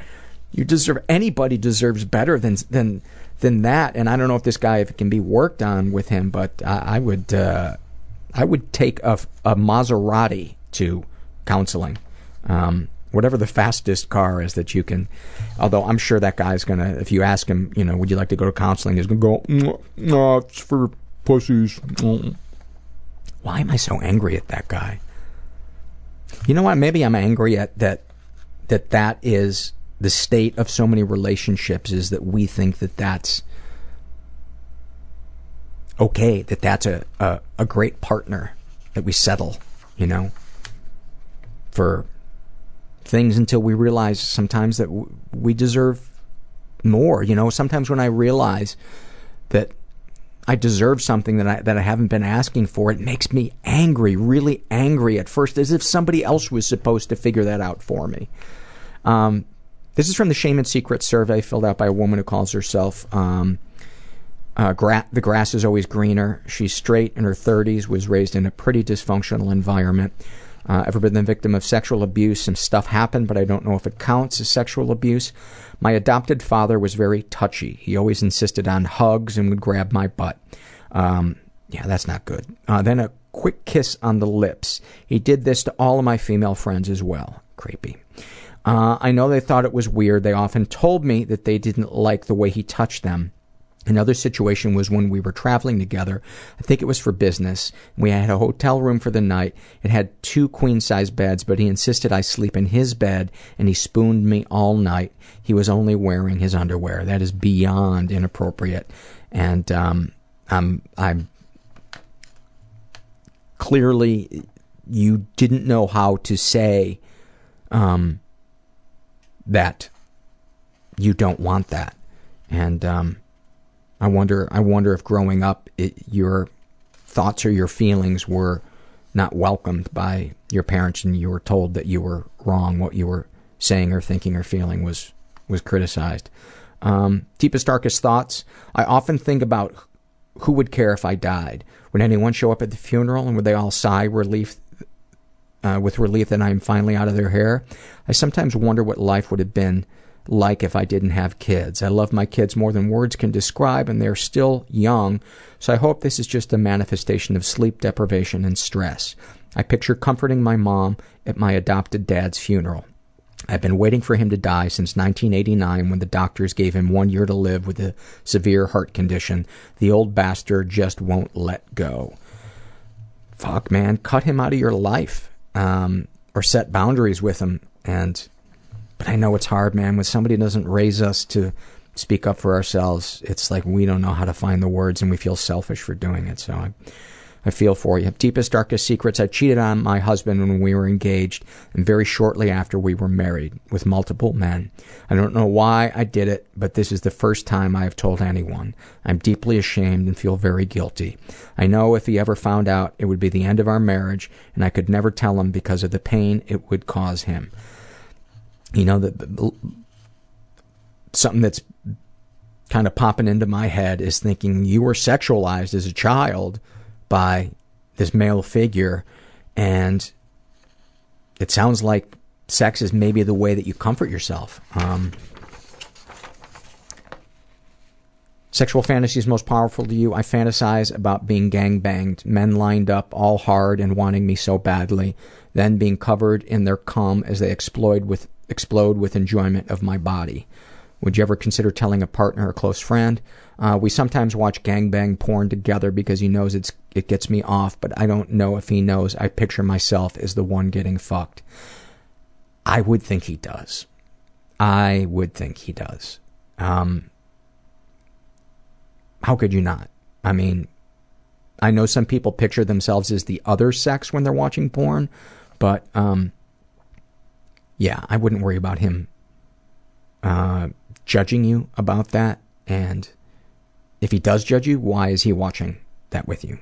You deserve anybody deserves better than than than that. And I don't know if this guy if it can be worked on with him, but I, I would uh, I would take a, a Maserati to counseling. Um, whatever the fastest car is that you can. Although I'm sure that guy's gonna, if you ask him, you know, would you like to go to counseling? He's gonna go, "Mm, no, it's for pussies. Mm." Why am I so angry at that guy? You know what? Maybe I'm angry at that. That that is the state of so many relationships is that we think that that's okay. That that's a a, a great partner that we settle. You know, for things until we realize sometimes that we deserve more. You know, sometimes when I realize that I deserve something that I that I haven't been asking for, it makes me angry, really angry at first, as if somebody else was supposed to figure that out for me. Um, this is from the Shame and Secret survey filled out by a woman who calls herself um, uh, gra- The Grass is Always Greener. She's straight, in her 30s, was raised in a pretty dysfunctional environment. Uh, ever been the victim of sexual abuse? Some stuff happened, but I don't know if it counts as sexual abuse. My adopted father was very touchy. He always insisted on hugs and would grab my butt. Um, yeah, that's not good. Uh, then a quick kiss on the lips. He did this to all of my female friends as well. Creepy. Uh, I know they thought it was weird. They often told me that they didn't like the way he touched them. Another situation was when we were traveling together. I think it was for business. We had a hotel room for the night. It had two queen size beds, but he insisted I sleep in his bed and he spooned me all night. He was only wearing his underwear. That is beyond inappropriate. And um, I'm, I'm clearly, you didn't know how to say um, that you don't want that. And, um, I wonder. I wonder if growing up, it, your thoughts or your feelings were not welcomed by your parents, and you were told that you were wrong. What you were saying or thinking or feeling was was criticized. Um, deepest darkest thoughts. I often think about who would care if I died. Would anyone show up at the funeral, and would they all sigh relief uh, with relief that I am finally out of their hair. I sometimes wonder what life would have been like if I didn't have kids. I love my kids more than words can describe, and they're still young, so I hope this is just a manifestation of sleep deprivation and stress. I picture comforting my mom at my adopted dad's funeral. I've been waiting for him to die since 1989 when the doctors gave him one year to live with a severe heart condition. The old bastard just won't let go. Fuck, man, cut him out of your life um, or set boundaries with him. And but I know it's hard, man. When somebody doesn't raise us to speak up for ourselves, it's like we don't know how to find the words and we feel selfish for doing it. So I, I feel for you. Deepest, darkest secrets. I cheated on my husband when we were engaged and very shortly after we were married with multiple men. I don't know why I did it, but this is the first time I have told anyone. I'm deeply ashamed and feel very guilty. I know if he ever found out, it would be the end of our marriage and I could never tell him because of the pain it would cause him. You know, that something that's kind of popping into my head is thinking you were sexualized as a child by this male figure and it sounds like sex is maybe the way that you comfort yourself. Um, sexual fantasies most powerful to you. I fantasize about being gang banged men lined up all hard and wanting me so badly then being covered in their cum as they explode with explode with enjoyment of my body would you ever consider telling a partner or close friend? Uh, we sometimes watch gangbang porn together because he knows it's it gets me off, but I don't know if he knows I picture myself as the one getting fucked. I would think he does. I would think he does. Um, how could you not? I mean, I know some people picture themselves as the other sex when they're watching porn, but um, yeah, I wouldn't worry about him uh, judging you about that. And if he does judge you, why is he watching that with you?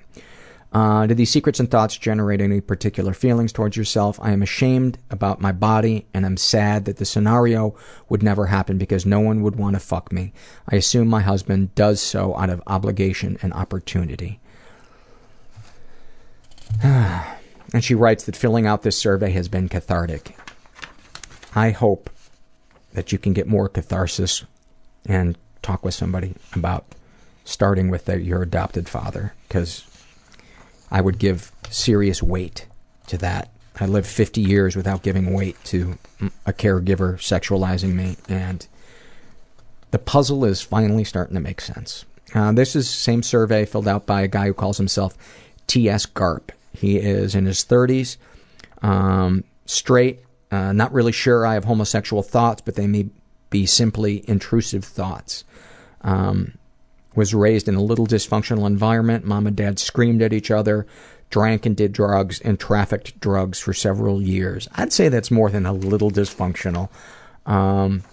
Uh, do these secrets and thoughts generate any particular feelings towards yourself? I am ashamed about my body and I'm sad that the scenario would never happen because no one would want to fuck me. I assume my husband does so out of obligation and opportunity. and she writes that filling out this survey has been cathartic. I hope that you can get more catharsis and talk with somebody about starting with the, your adopted father because I would give serious weight to that. I lived 50 years without giving weight to a caregiver sexualizing me, and the puzzle is finally starting to make sense. Uh, this is same survey filled out by a guy who calls himself T.S. Garp. He is in his 30s, um, straight, uh, not really sure I have homosexual thoughts, but they may be simply intrusive thoughts. Um, was raised in a little dysfunctional environment. Mom and dad screamed at each other, drank and did drugs, and trafficked drugs for several years. I'd say that's more than a little dysfunctional. Um,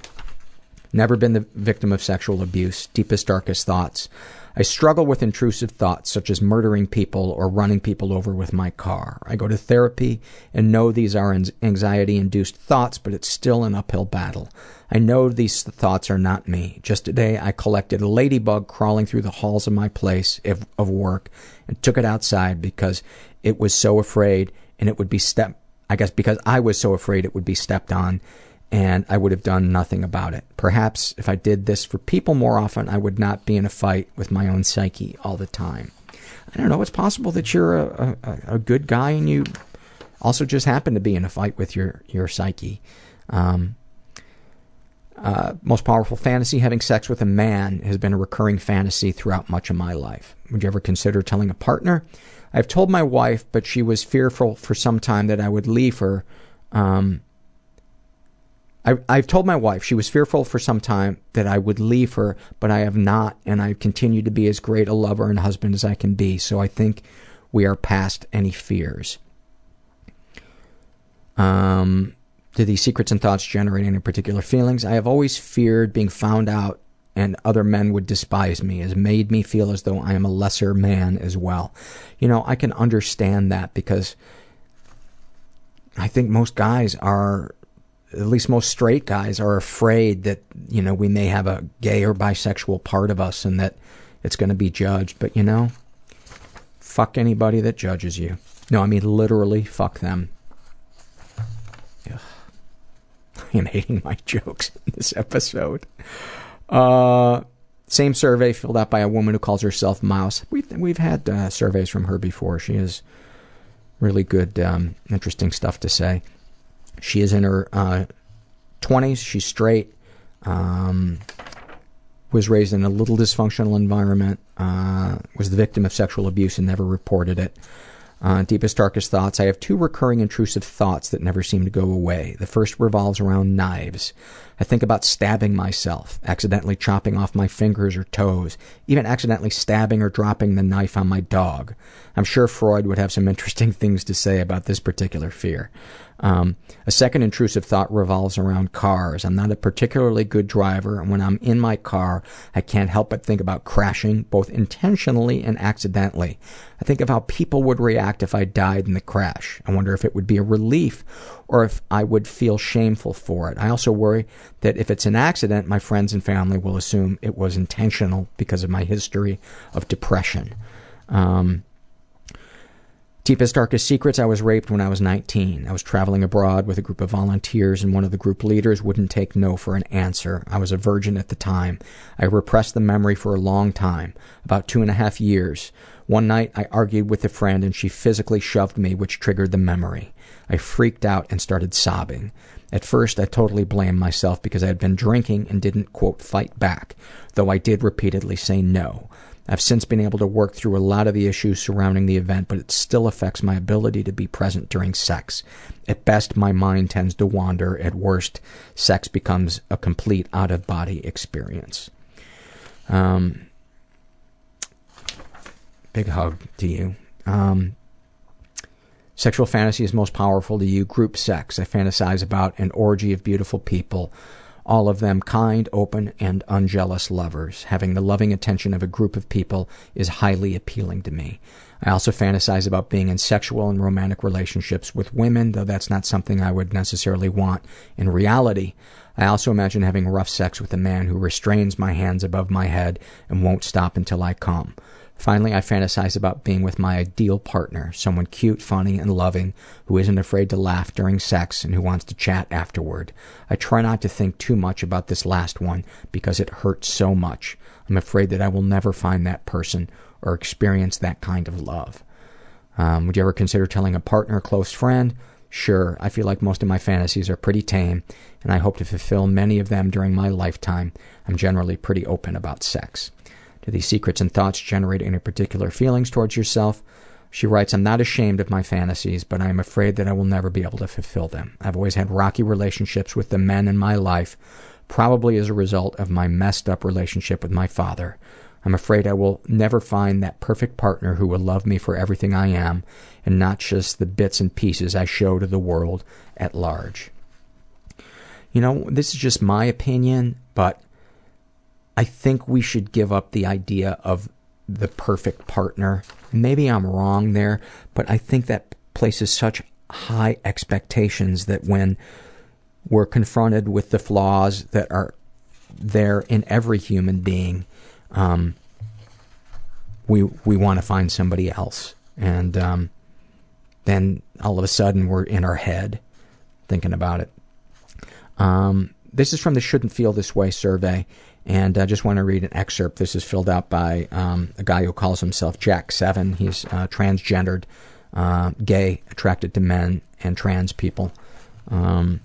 never been the victim of sexual abuse. Deepest, darkest thoughts. I struggle with intrusive thoughts such as murdering people or running people over with my car. I go to therapy and know these are anxiety induced thoughts, but it's still an uphill battle. I know these thoughts are not me. Just today I collected a ladybug crawling through the halls of my place of, work and took it outside because it was so afraid and it would be step I guess because I was so afraid it would be stepped on and I would have done nothing about it. Perhaps if I did this for people more often, I would not be in a fight with my own psyche all the time. I don't know. It's possible that you're a, a, a good guy and you also just happen to be in a fight with your your psyche. Um, uh, most powerful fantasy: having sex with a man has been a recurring fantasy throughout much of my life. Would you ever consider telling a partner? I've told my wife, but she was fearful for some time that I would leave her. Um, I, I've told my wife she was fearful for some time that I would leave her, but I have not, and I've continued to be as great a lover and husband as I can be. So I think we are past any fears. Um, do these secrets and thoughts generate any particular feelings? I have always feared being found out and other men would despise me. Has made me feel as though I am a lesser man as well. You know, I can understand that because I think most guys are at least most straight guys are afraid that you know we may have a gay or bisexual part of us and that it's going to be judged but you know fuck anybody that judges you no i mean literally fuck them I am hating my jokes in this episode. Uh, same survey filled out by a woman who calls herself Mouse. We've we've had uh, surveys from her before. She has really good, um, interesting stuff to say. She is in her uh, 20s. She's straight. Um, was raised in a little dysfunctional environment. Uh, was the victim of sexual abuse and never reported it. Uh, deepest, darkest thoughts. I have two recurring intrusive thoughts that never seem to go away. The first revolves around knives. I think about stabbing myself, accidentally chopping off my fingers or toes, even accidentally stabbing or dropping the knife on my dog. I'm sure Freud would have some interesting things to say about this particular fear. Um, a second intrusive thought revolves around cars. I'm not a particularly good driver, and when I'm in my car, I can't help but think about crashing, both intentionally and accidentally. I think of how people would react if I died in the crash. I wonder if it would be a relief or if I would feel shameful for it. I also worry that if it's an accident, my friends and family will assume it was intentional because of my history of depression. Um, Deepest, darkest secrets. I was raped when I was 19. I was traveling abroad with a group of volunteers, and one of the group leaders wouldn't take no for an answer. I was a virgin at the time. I repressed the memory for a long time, about two and a half years. One night, I argued with a friend, and she physically shoved me, which triggered the memory. I freaked out and started sobbing. At first, I totally blamed myself because I had been drinking and didn't, quote, fight back, though I did repeatedly say no. I've since been able to work through a lot of the issues surrounding the event, but it still affects my ability to be present during sex. At best, my mind tends to wander. At worst, sex becomes a complete out of body experience. Um, big hug to you. Um, sexual fantasy is most powerful to you. Group sex. I fantasize about an orgy of beautiful people all of them kind, open, and unjealous lovers. Having the loving attention of a group of people is highly appealing to me. I also fantasize about being in sexual and romantic relationships with women, though that's not something I would necessarily want in reality. I also imagine having rough sex with a man who restrains my hands above my head and won't stop until I come. Finally, I fantasize about being with my ideal partner, someone cute, funny, and loving, who isn't afraid to laugh during sex and who wants to chat afterward. I try not to think too much about this last one because it hurts so much. I'm afraid that I will never find that person or experience that kind of love. Um, would you ever consider telling a partner or close friend? Sure, I feel like most of my fantasies are pretty tame, and I hope to fulfill many of them during my lifetime. I'm generally pretty open about sex. Do these secrets and thoughts generate any particular feelings towards yourself? She writes, I'm not ashamed of my fantasies, but I am afraid that I will never be able to fulfill them. I've always had rocky relationships with the men in my life, probably as a result of my messed up relationship with my father. I'm afraid I will never find that perfect partner who will love me for everything I am and not just the bits and pieces I show to the world at large. You know, this is just my opinion, but I think we should give up the idea of the perfect partner. Maybe I'm wrong there, but I think that places such high expectations that when we're confronted with the flaws that are there in every human being, um, we we want to find somebody else, and um, then all of a sudden we're in our head thinking about it. Um, this is from the Shouldn't Feel This Way survey, and I just want to read an excerpt. This is filled out by um, a guy who calls himself Jack Seven. He's uh, transgendered, uh, gay, attracted to men and trans people. Um,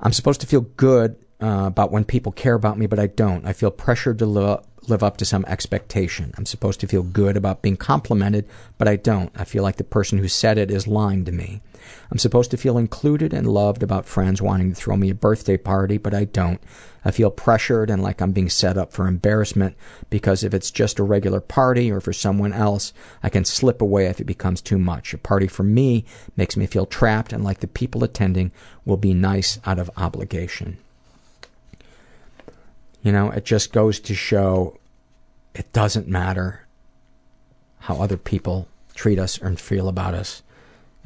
I'm supposed to feel good uh, about when people care about me, but I don't. I feel pressured to live, live up to some expectation. I'm supposed to feel good about being complimented, but I don't. I feel like the person who said it is lying to me. I'm supposed to feel included and loved about friends wanting to throw me a birthday party, but I don't. I feel pressured and like I'm being set up for embarrassment because if it's just a regular party or for someone else, I can slip away if it becomes too much. A party for me makes me feel trapped and like the people attending will be nice out of obligation. You know, it just goes to show it doesn't matter how other people treat us and feel about us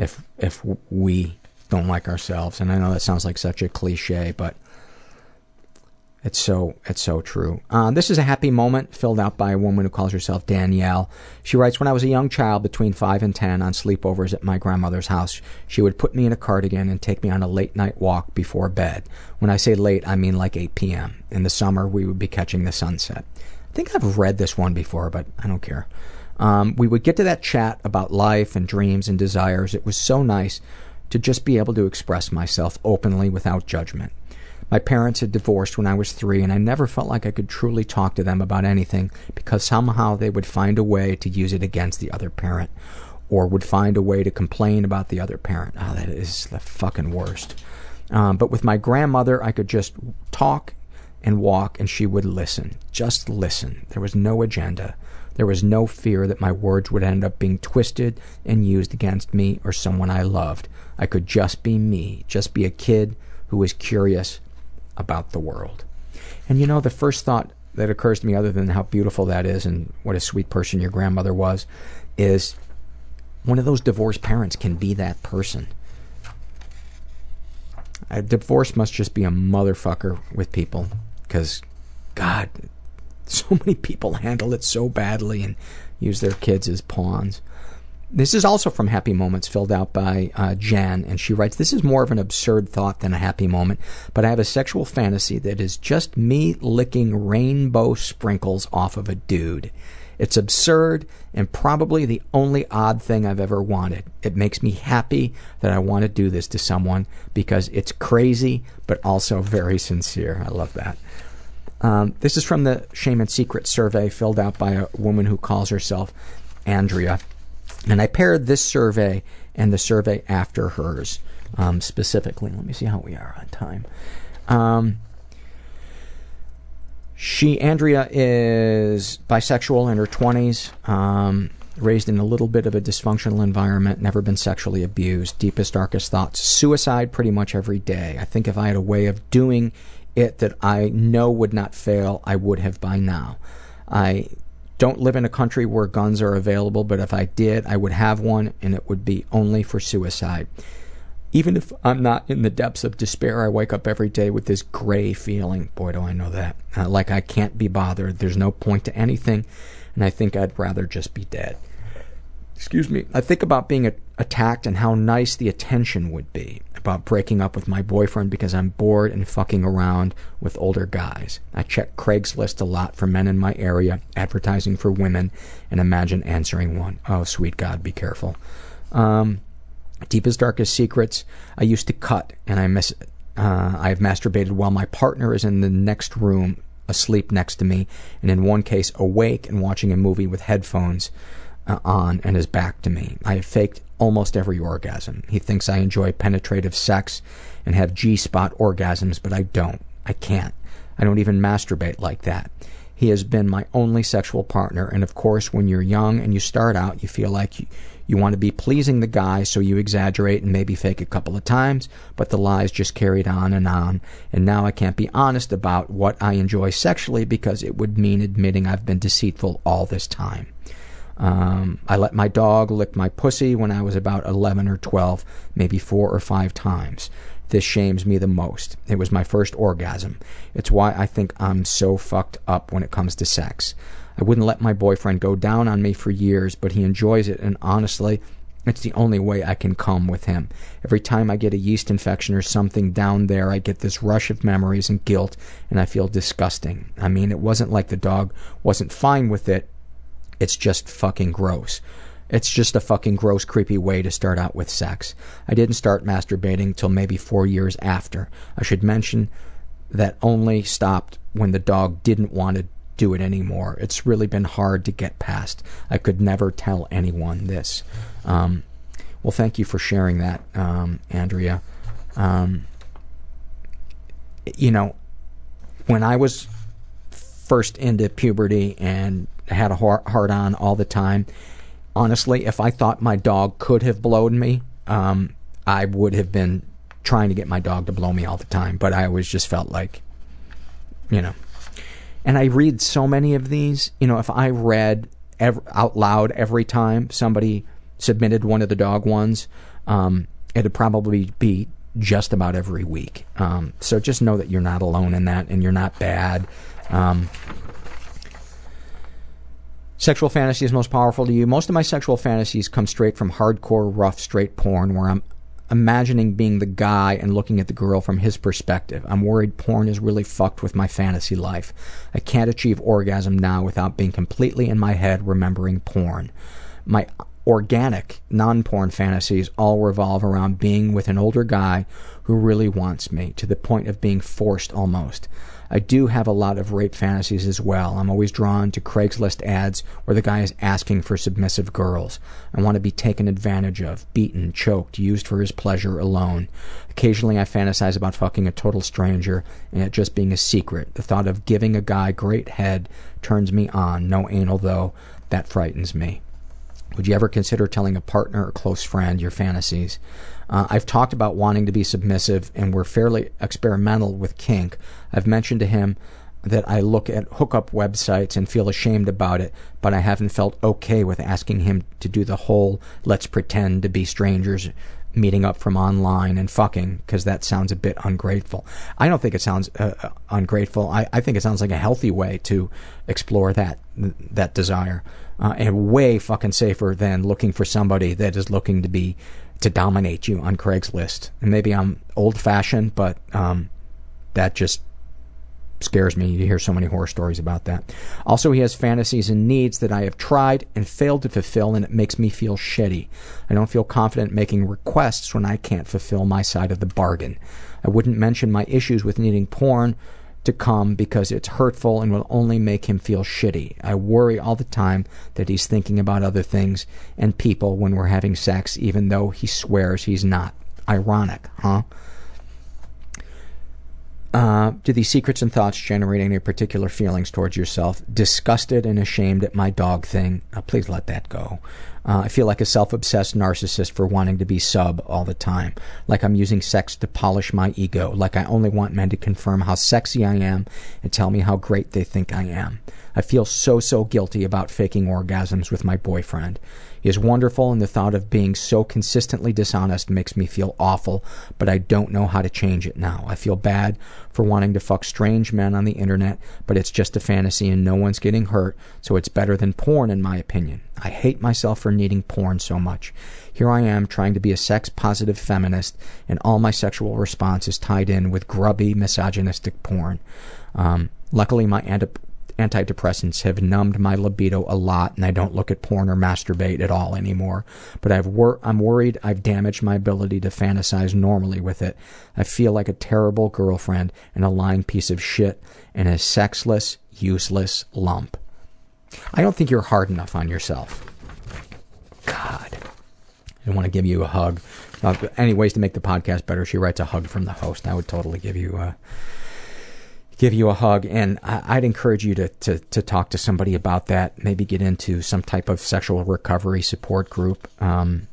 if if we don't like ourselves. And I know that sounds like such a cliche, but It's so it's so true. Uh, this is a happy moment filled out by a woman who calls herself Danielle. She writes, "When I was a young child, between five and ten, on sleepovers at my grandmother's house, she would put me in a cardigan and take me on a late night walk before bed. When I say late, I mean like 8 p.m. In the summer, we would be catching the sunset. I think I've read this one before, but I don't care. Um, we would get to that chat about life and dreams and desires. It was so nice to just be able to express myself openly without judgment. My parents had divorced when I was three, and I never felt like I could truly talk to them about anything because somehow they would find a way to use it against the other parent or would find a way to complain about the other parent. Oh, that is the fucking worst. Um, but with my grandmother, I could just talk and walk, and she would listen. Just listen. There was no agenda. There was no fear that my words would end up being twisted and used against me or someone I loved. I could just be me, just be a kid who was curious about the world. And you know, the first thought that occurs to me, other than how beautiful that is and what a sweet person your grandmother was, is one of those divorced parents can be that person. A divorce must just be a motherfucker with people because, God, so many people handle it so badly and use their kids as pawns. This is also from Happy Moments, filled out by uh, Jan, and she writes, This is more of an absurd thought than a happy moment, but I have a sexual fantasy that is just me licking rainbow sprinkles off of a dude. It's absurd and probably the only odd thing I've ever wanted. It makes me happy that I want to do this to someone because it's crazy, but also very sincere. I love that. Um, this is from the Shame and Secret survey filled out by a woman who calls herself Andrea. And I paired this survey and the survey after hers um, specifically. Let me see how we are on time. Um, she, Andrea, is bisexual in her 20s, um, raised in a little bit of a dysfunctional environment, never been sexually abused, deepest, darkest thoughts, suicide pretty much every day. I think if I had a way of doing it that I know would not fail, I would have by now. I don't live in a country where guns are available, but if I did, I would have one and it would be only for suicide. Even if I'm not in the depths of despair, I wake up every day with this gray feeling. Boy, do I know that. Uh, like I can't be bothered. There's no point to anything, and I think I'd rather just be dead. Excuse me. I think about being a- attacked and how nice the attention would be. About breaking up with my boyfriend because I'm bored and fucking around with older guys. I check Craigslist a lot for men in my area, advertising for women, and imagine answering one. Oh, sweet God, be careful. Um, deepest, darkest secrets. I used to cut, and I miss. Uh, I've masturbated while my partner is in the next room, asleep next to me, and in one case, awake and watching a movie with headphones uh, on and his back to me. I have faked almost every orgasm. He thinks I enjoy penetrative sex and have G spot orgasms, but I don't. I can't. I don't even masturbate like that. He has been my only sexual partner, and of course, when you're young and you start out, you feel like you, you want to be pleasing the guy, so you exaggerate and maybe fake a couple of times, but the lies just carried on and on. And now I can't be honest about what I enjoy sexually because it would mean admitting I've been deceitful all this time. Um, I let my dog lick my pussy when I was about 11 or 12, maybe four or five times. This shames me the most. It was my first orgasm. It's why I think I'm so fucked up when it comes to sex. I wouldn't let my boyfriend go down on me for years, but he enjoys it, and honestly, it's the only way I can come with him. Every time I get a yeast infection or something down there, I get this rush of memories and guilt, and I feel disgusting. I mean, it wasn't like the dog wasn't fine with it, it's just fucking gross. It's just a fucking gross, creepy way to start out with sex. I didn't start masturbating till maybe four years after. I should mention that only stopped when the dog didn't want to do it anymore. It's really been hard to get past. I could never tell anyone this. Um, well, thank you for sharing that, um, Andrea. Um, you know, when I was first into puberty and had a heart hard on all the time. Honestly, if I thought my dog could have blown me, um, I would have been trying to get my dog to blow me all the time. But I always just felt like, you know. And I read so many of these. You know, if I read out loud every time somebody submitted one of the dog ones, um, it'd probably be just about every week. Um, so just know that you're not alone in that and you're not bad. Um, sexual fantasies most powerful to you. Most of my sexual fantasies come straight from hardcore, rough, straight porn where I'm imagining being the guy and looking at the girl from his perspective. I'm worried porn is really fucked with my fantasy life. I can't achieve orgasm now without being completely in my head remembering porn. My organic, non porn fantasies all revolve around being with an older guy who really wants me, to the point of being forced almost. I do have a lot of rape fantasies as well. I'm always drawn to Craigslist ads where the guy is asking for submissive girls. I want to be taken advantage of, beaten, choked, used for his pleasure alone. Occasionally I fantasize about fucking a total stranger and it just being a secret. The thought of giving a guy great head turns me on. No anal though. That frightens me. Would you ever consider telling a partner or close friend your fantasies? Uh, I've talked about wanting to be submissive, and we're fairly experimental with kink. I've mentioned to him that I look at hookup websites and feel ashamed about it, but I haven't felt okay with asking him to do the whole let's pretend to be strangers meeting up from online and fucking because that sounds a bit ungrateful. I don't think it sounds uh, uh ungrateful. I, I think it sounds like a healthy way to explore that that desire, uh, and way fucking safer than looking for somebody that is looking to be to dominate you on Craigslist. And maybe I'm old fashioned, but um, that just scares me. You hear so many horror stories about that. Also, he has fantasies and needs that I have tried and failed to fulfill, and it makes me feel shitty. I don't feel confident making requests when I can't fulfill my side of the bargain. I wouldn't mention my issues with needing porn to come because it's hurtful and will only make him feel shitty. I worry all the time that he's thinking about other things and people when we're having sex, even though he swears he's not. Ironic, huh? Uh, do these secrets and thoughts generate any particular feelings towards yourself? Disgusted and ashamed at my dog thing. Please let that go. Uh, I feel like a self-obsessed narcissist for wanting to be sub all the time. Like I'm using sex to polish my ego. Like I only want men to confirm how sexy I am and tell me how great they think I am. I feel so, so guilty about faking orgasms with my boyfriend. He is wonderful, and the thought of being so consistently dishonest makes me feel awful, but I don't know how to change it now. I feel bad for wanting to fuck strange men on the internet, but it's just a fantasy and no one's getting hurt, so it's better than porn in my opinion. I hate myself for needing porn so much. Here I am trying to be a sex positive feminist, and all my sexual response is tied in with grubby, misogynistic porn. Um, luckily, my antidepressants have numbed my libido a lot and I don't look at porn or masturbate at all anymore. But I've wor- I'm worried I've damaged my ability to fantasize normally with it. I feel like a terrible girlfriend and a lying piece of shit and a sexless, useless lump. I don't think you're hard enough on yourself. God. I want to give you a hug. Uh, any ways to make the podcast better, she writes a hug from the host. I would totally give you a give you a hug. And I, would encourage you to, to, to talk to somebody about that. Maybe get into some type of sexual recovery support group. Um,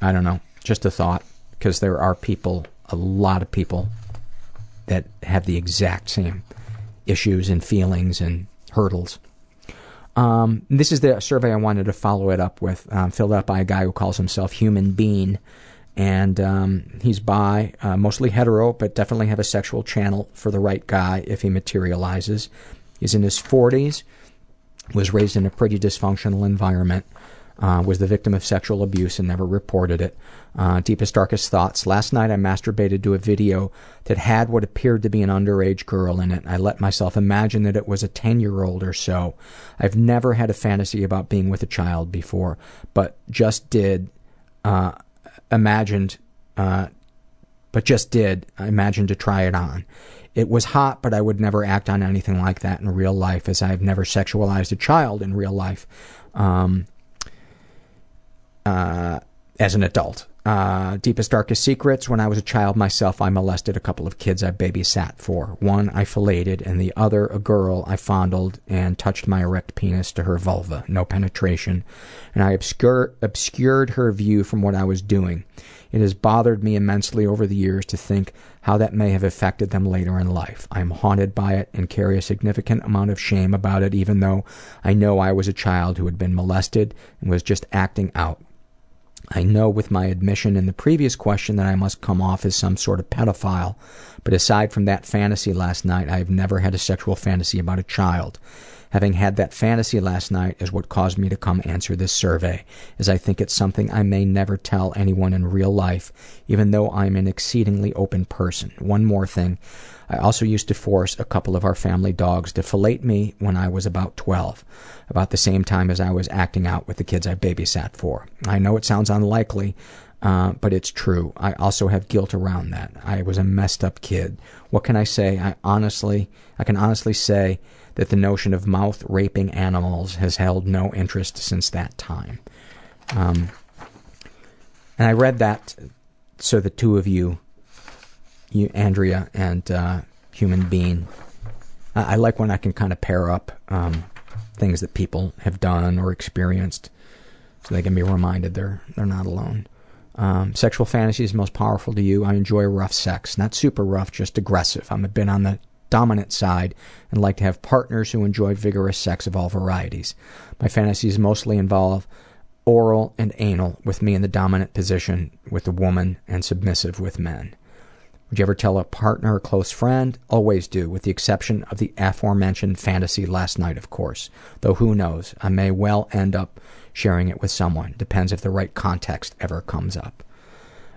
I don't know. Just a thought. Because there are people, a lot of people, that have the exact same issues and feelings and hurdles. Um, this is the survey I wanted to follow it up with, um, filled out by a guy who calls himself Human Bean and um, he's bi, uh, mostly hetero, but definitely have a sexual channel for the right guy if he materializes. He's in his 40s, was raised in a pretty dysfunctional environment, uh, was the victim of sexual abuse and never reported it. Uh, deepest, darkest thoughts. Last night I masturbated to a video that had what appeared to be an underage girl in it. I let myself imagine that it was a 10 year old or so. I've never had a fantasy about being with a child before, but just did. Uh, imagined, uh, but just did, I imagined to try it on. It was hot, but I would never act on anything like that in real life, as I've never sexualized a child in real life um, uh, as an adult. Uh, deepest, darkest secrets. When I was a child myself, I molested a couple of kids I babysat for. One I filleted, and the other a girl I fondled and touched my erect penis to her vulva. No penetration. And I obscure, obscured her view from what I was doing. It has bothered me immensely over the years to think how that may have affected them later in life. I am haunted by it and carry a significant amount of shame about it, even though I know I was a child who had been molested and was just acting out. I know with my admission in the previous question that I must come off as some sort of pedophile, but aside from that fantasy last night, I have never had a sexual fantasy about a child. Having had that fantasy last night is what caused me to come answer this survey, as I think it's something I may never tell anyone in real life, even though I'm an exceedingly open person. One more thing. I also used to force a couple of our family dogs to fillet me when I was about 12, about the same time as I was acting out with the kids I babysat for. I know it sounds unlikely, uh, but it's true. I also have guilt around that. I was a messed up kid. What can I say? I honestly, I can honestly say that the notion of mouth raping animals has held no interest since that time. Um, and I read that so the two of you you, Andrea and uh, Human Being. I, I like when I can kind of pair up um, things that people have done or experienced, so they can be reminded they're they're not alone. Um, sexual fantasies most powerful to you. I enjoy rough sex, not super rough, just aggressive. I'm a bit on the dominant side and like to have partners who enjoy vigorous sex of all varieties. My fantasies mostly involve oral and anal, with me in the dominant position with a woman and submissive with men. Would you ever tell a partner or close friend? Always do, with the exception of the aforementioned fantasy last night, of course. Though who knows, I may well end up sharing it with someone. Depends if the right context ever comes up.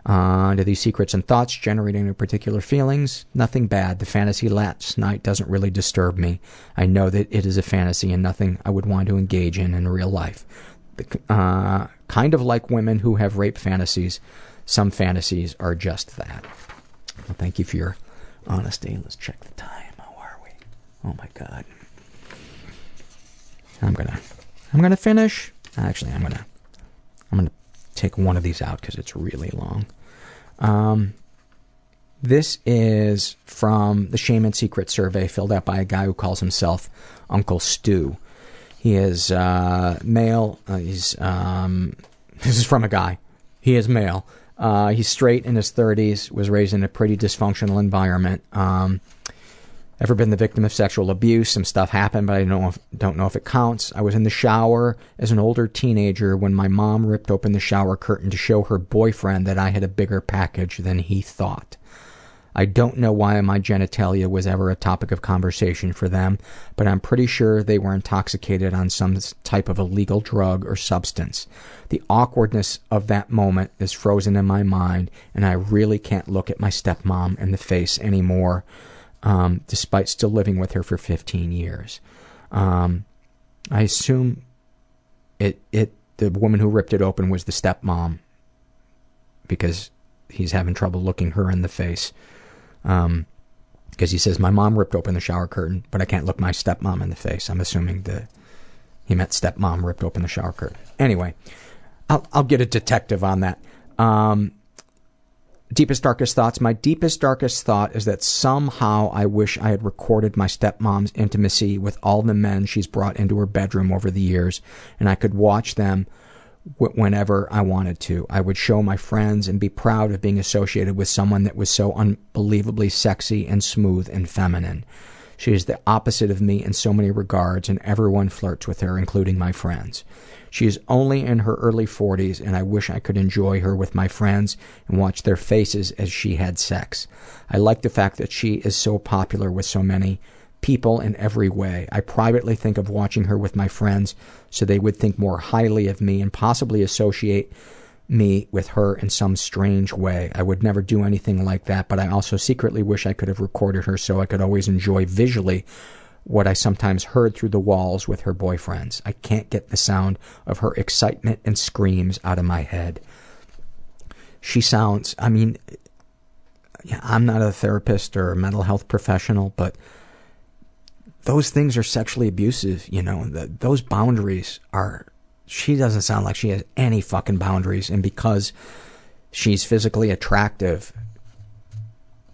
Uh, do these secrets and thoughts generate any particular feelings? Nothing bad. The fantasy last night doesn't really disturb me. I know that it is a fantasy and nothing I would want to engage in in real life. The, Uh, kind of like women who have rape fantasies, some fantasies are just that. Well, thank you for your honesty. Let's check the time. How are we? Oh my god. I'm gonna, I'm gonna finish. Actually, I'm gonna, I'm gonna take one of these out because it's really long. Um, this is from the Shame and Secret survey filled out by a guy who calls himself Uncle Stu. He is uh, male. Uh, he's um, this is from a guy. He is male. Uh, he's straight in his 30s, was raised in a pretty dysfunctional environment. Um, ever been the victim of sexual abuse? Some stuff happened, but I don't know, if, don't know if it counts. I was in the shower as an older teenager when my mom ripped open the shower curtain to show her boyfriend that I had a bigger package than he thought. I don't know why my genitalia was ever a topic of conversation for them, but I'm pretty sure they were intoxicated on some type of illegal drug or substance. The awkwardness of that moment is frozen in my mind, and I really can't look at my stepmom in the face anymore, um, despite still living with her for 15 years. Um, I assume it it the woman who ripped it open was the stepmom because he's having trouble looking her in the face. Um, because he says my mom ripped open the shower curtain, but I can't look my stepmom in the face. I'm assuming the he meant stepmom ripped open the shower curtain. Anyway, I'll I'll get a detective on that. Um, deepest darkest thoughts. My deepest darkest thought is that somehow I wish I had recorded my stepmom's intimacy with all the men she's brought into her bedroom over the years, and I could watch them whenever I wanted to. I would show my friends and be proud of being associated with someone that was so unbelievably sexy and smooth and feminine. She is the opposite of me in so many regards, and everyone flirts with her, including my friends. She is only in her early 40s, and I wish I could enjoy her with my friends and watch their faces as she had sex. I like the fact that she is so popular with so many people in every way. I privately think of watching her with my friends so they would think more highly of me and possibly associate me with her in some strange way. I would never do anything like that, but I also secretly wish I could have recorded her so I could always enjoy visually what I sometimes heard through the walls with her boyfriends. I can't get the sound of her excitement and screams out of my head. She sounds, I mean, I'm not a therapist or a mental health professional, but those things are sexually abusive, you know, the, those boundaries are, she doesn't sound like she has any fucking boundaries. And because she's physically attractive,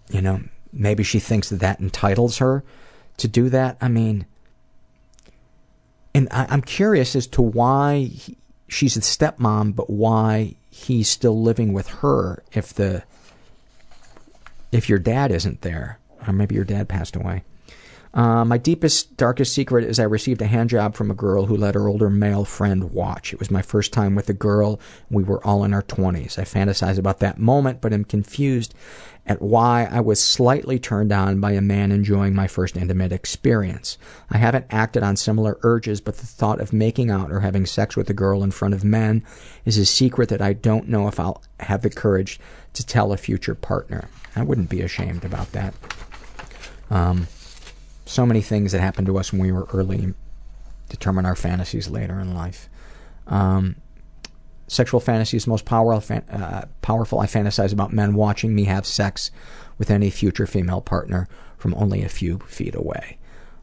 you know, maybe she thinks that that entitles her to do that. I mean, and I, I'm curious as to why he, she's a stepmom, but why he's still living with her if the, if your dad isn't there. Or maybe your dad passed away. Uh, my deepest, darkest secret is I received a hand job from a girl who let her older male friend watch. It was my first time with a girl. We were all in our 20s. I fantasize about that moment, but am confused at why I was slightly turned on by a man enjoying my first intimate experience. I haven't acted on similar urges, but the thought of making out or having sex with a girl in front of men is a secret that I don't know if I'll have the courage to tell a future partner. I wouldn't be ashamed about that. Um, so many things that happened to us when we were early determine our fantasies later in life. Um, sexual fantasies most powerful, uh, powerful. I fantasize about men watching me have sex with any future female partner from only a few feet away.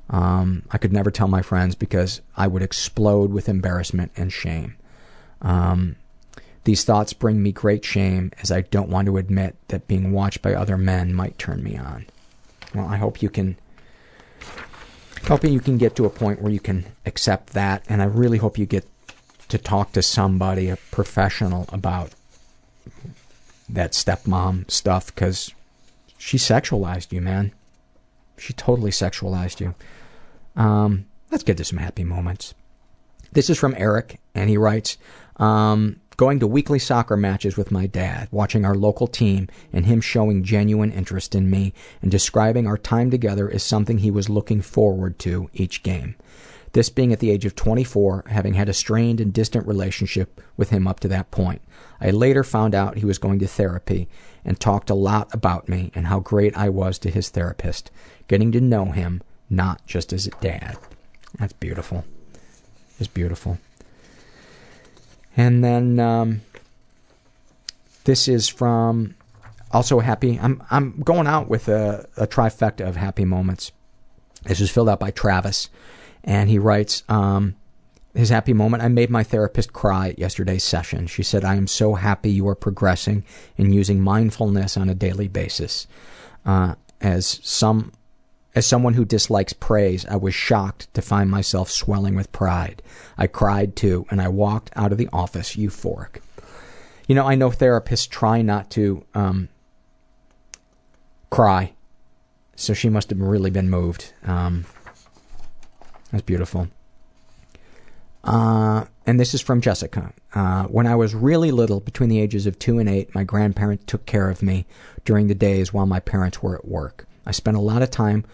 Um, I could never tell my friends because I would explode with embarrassment and shame. Um, these thoughts bring me great shame as I don't want to admit that being watched by other men might turn me on. Well, I hope you can hoping you can get to a point where you can accept that and i really hope you get to talk to somebody a professional about that stepmom stuff because she sexualized you man. She totally sexualized you. Um, let's get to some happy moments. This is from eric and he writes um, going to weekly soccer matches with my dad, watching our local team, and him showing genuine interest in me and describing our time together as something he was looking forward to each game. This being at the age of 24, having had a strained and distant relationship with him up to that point. I later found out he was going to therapy and talked a lot about me and how great I was to his therapist, getting to know him not just as a dad. That's beautiful. It's beautiful. And then um, this is from also happy. I'm I'm going out with a, a trifecta of happy moments. This is filled out by Travis, and he writes um, his happy moment. I made my therapist cry at yesterday's session. She said, "I am so happy you are progressing and using mindfulness on a daily basis." Uh, as some as someone who dislikes praise, I was shocked to find myself swelling with pride. I cried too, and I walked out of the office euphoric. You know, I know therapists try not to um, cry, so she must have really been moved. Um, that's beautiful. Uh, and this is from Jessica. Uh, when I was really little, between the ages of two and eight, my grandparents took care of me during the days while my parents were at work. I spent a lot of time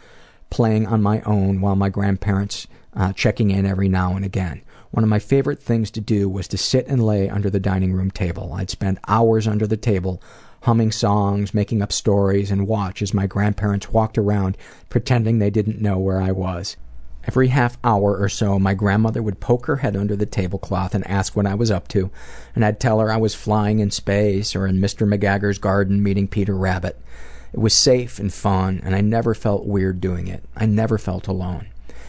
playing on my own while my grandparents uh, checking in every now and again. One of my favorite things to do was to sit and lay under the dining room table. I'd spend hours under the table humming songs, making up stories, and watch as my grandparents walked around pretending they didn't know where I was. Every half hour or so, my grandmother would poke her head under the tablecloth and ask what I was up to, and I'd tell her I was flying in space or in Mr. McGregor's garden meeting Peter Rabbit. It was safe and fun, and I never felt weird doing it. I never felt alone.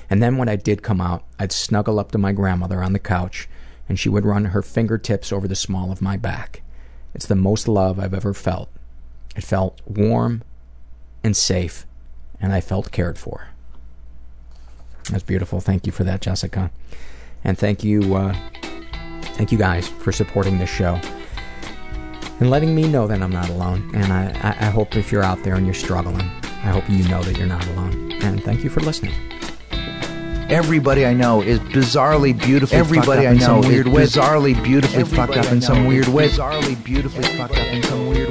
And then when I did come out, I'd snuggle up to my grandmother on the couch, and she would run her fingertips over the small of my back. It's the most love I've ever felt. It felt warm and safe, and I felt cared for. That's beautiful. Thank you for that, Jessica. And thank you, uh, thank you guys for supporting this show and letting me know that I'm not alone. And I, I, I hope if you're out there and you're struggling, I hope you know that you're not alone. And thank you for listening. Everybody I know is bizarrely beautifully Everybody fucked up I in some know weird is way. bizarrely beautifully Everybody fucked up in some weird way. Bizarrely beautifully fucked up in some weird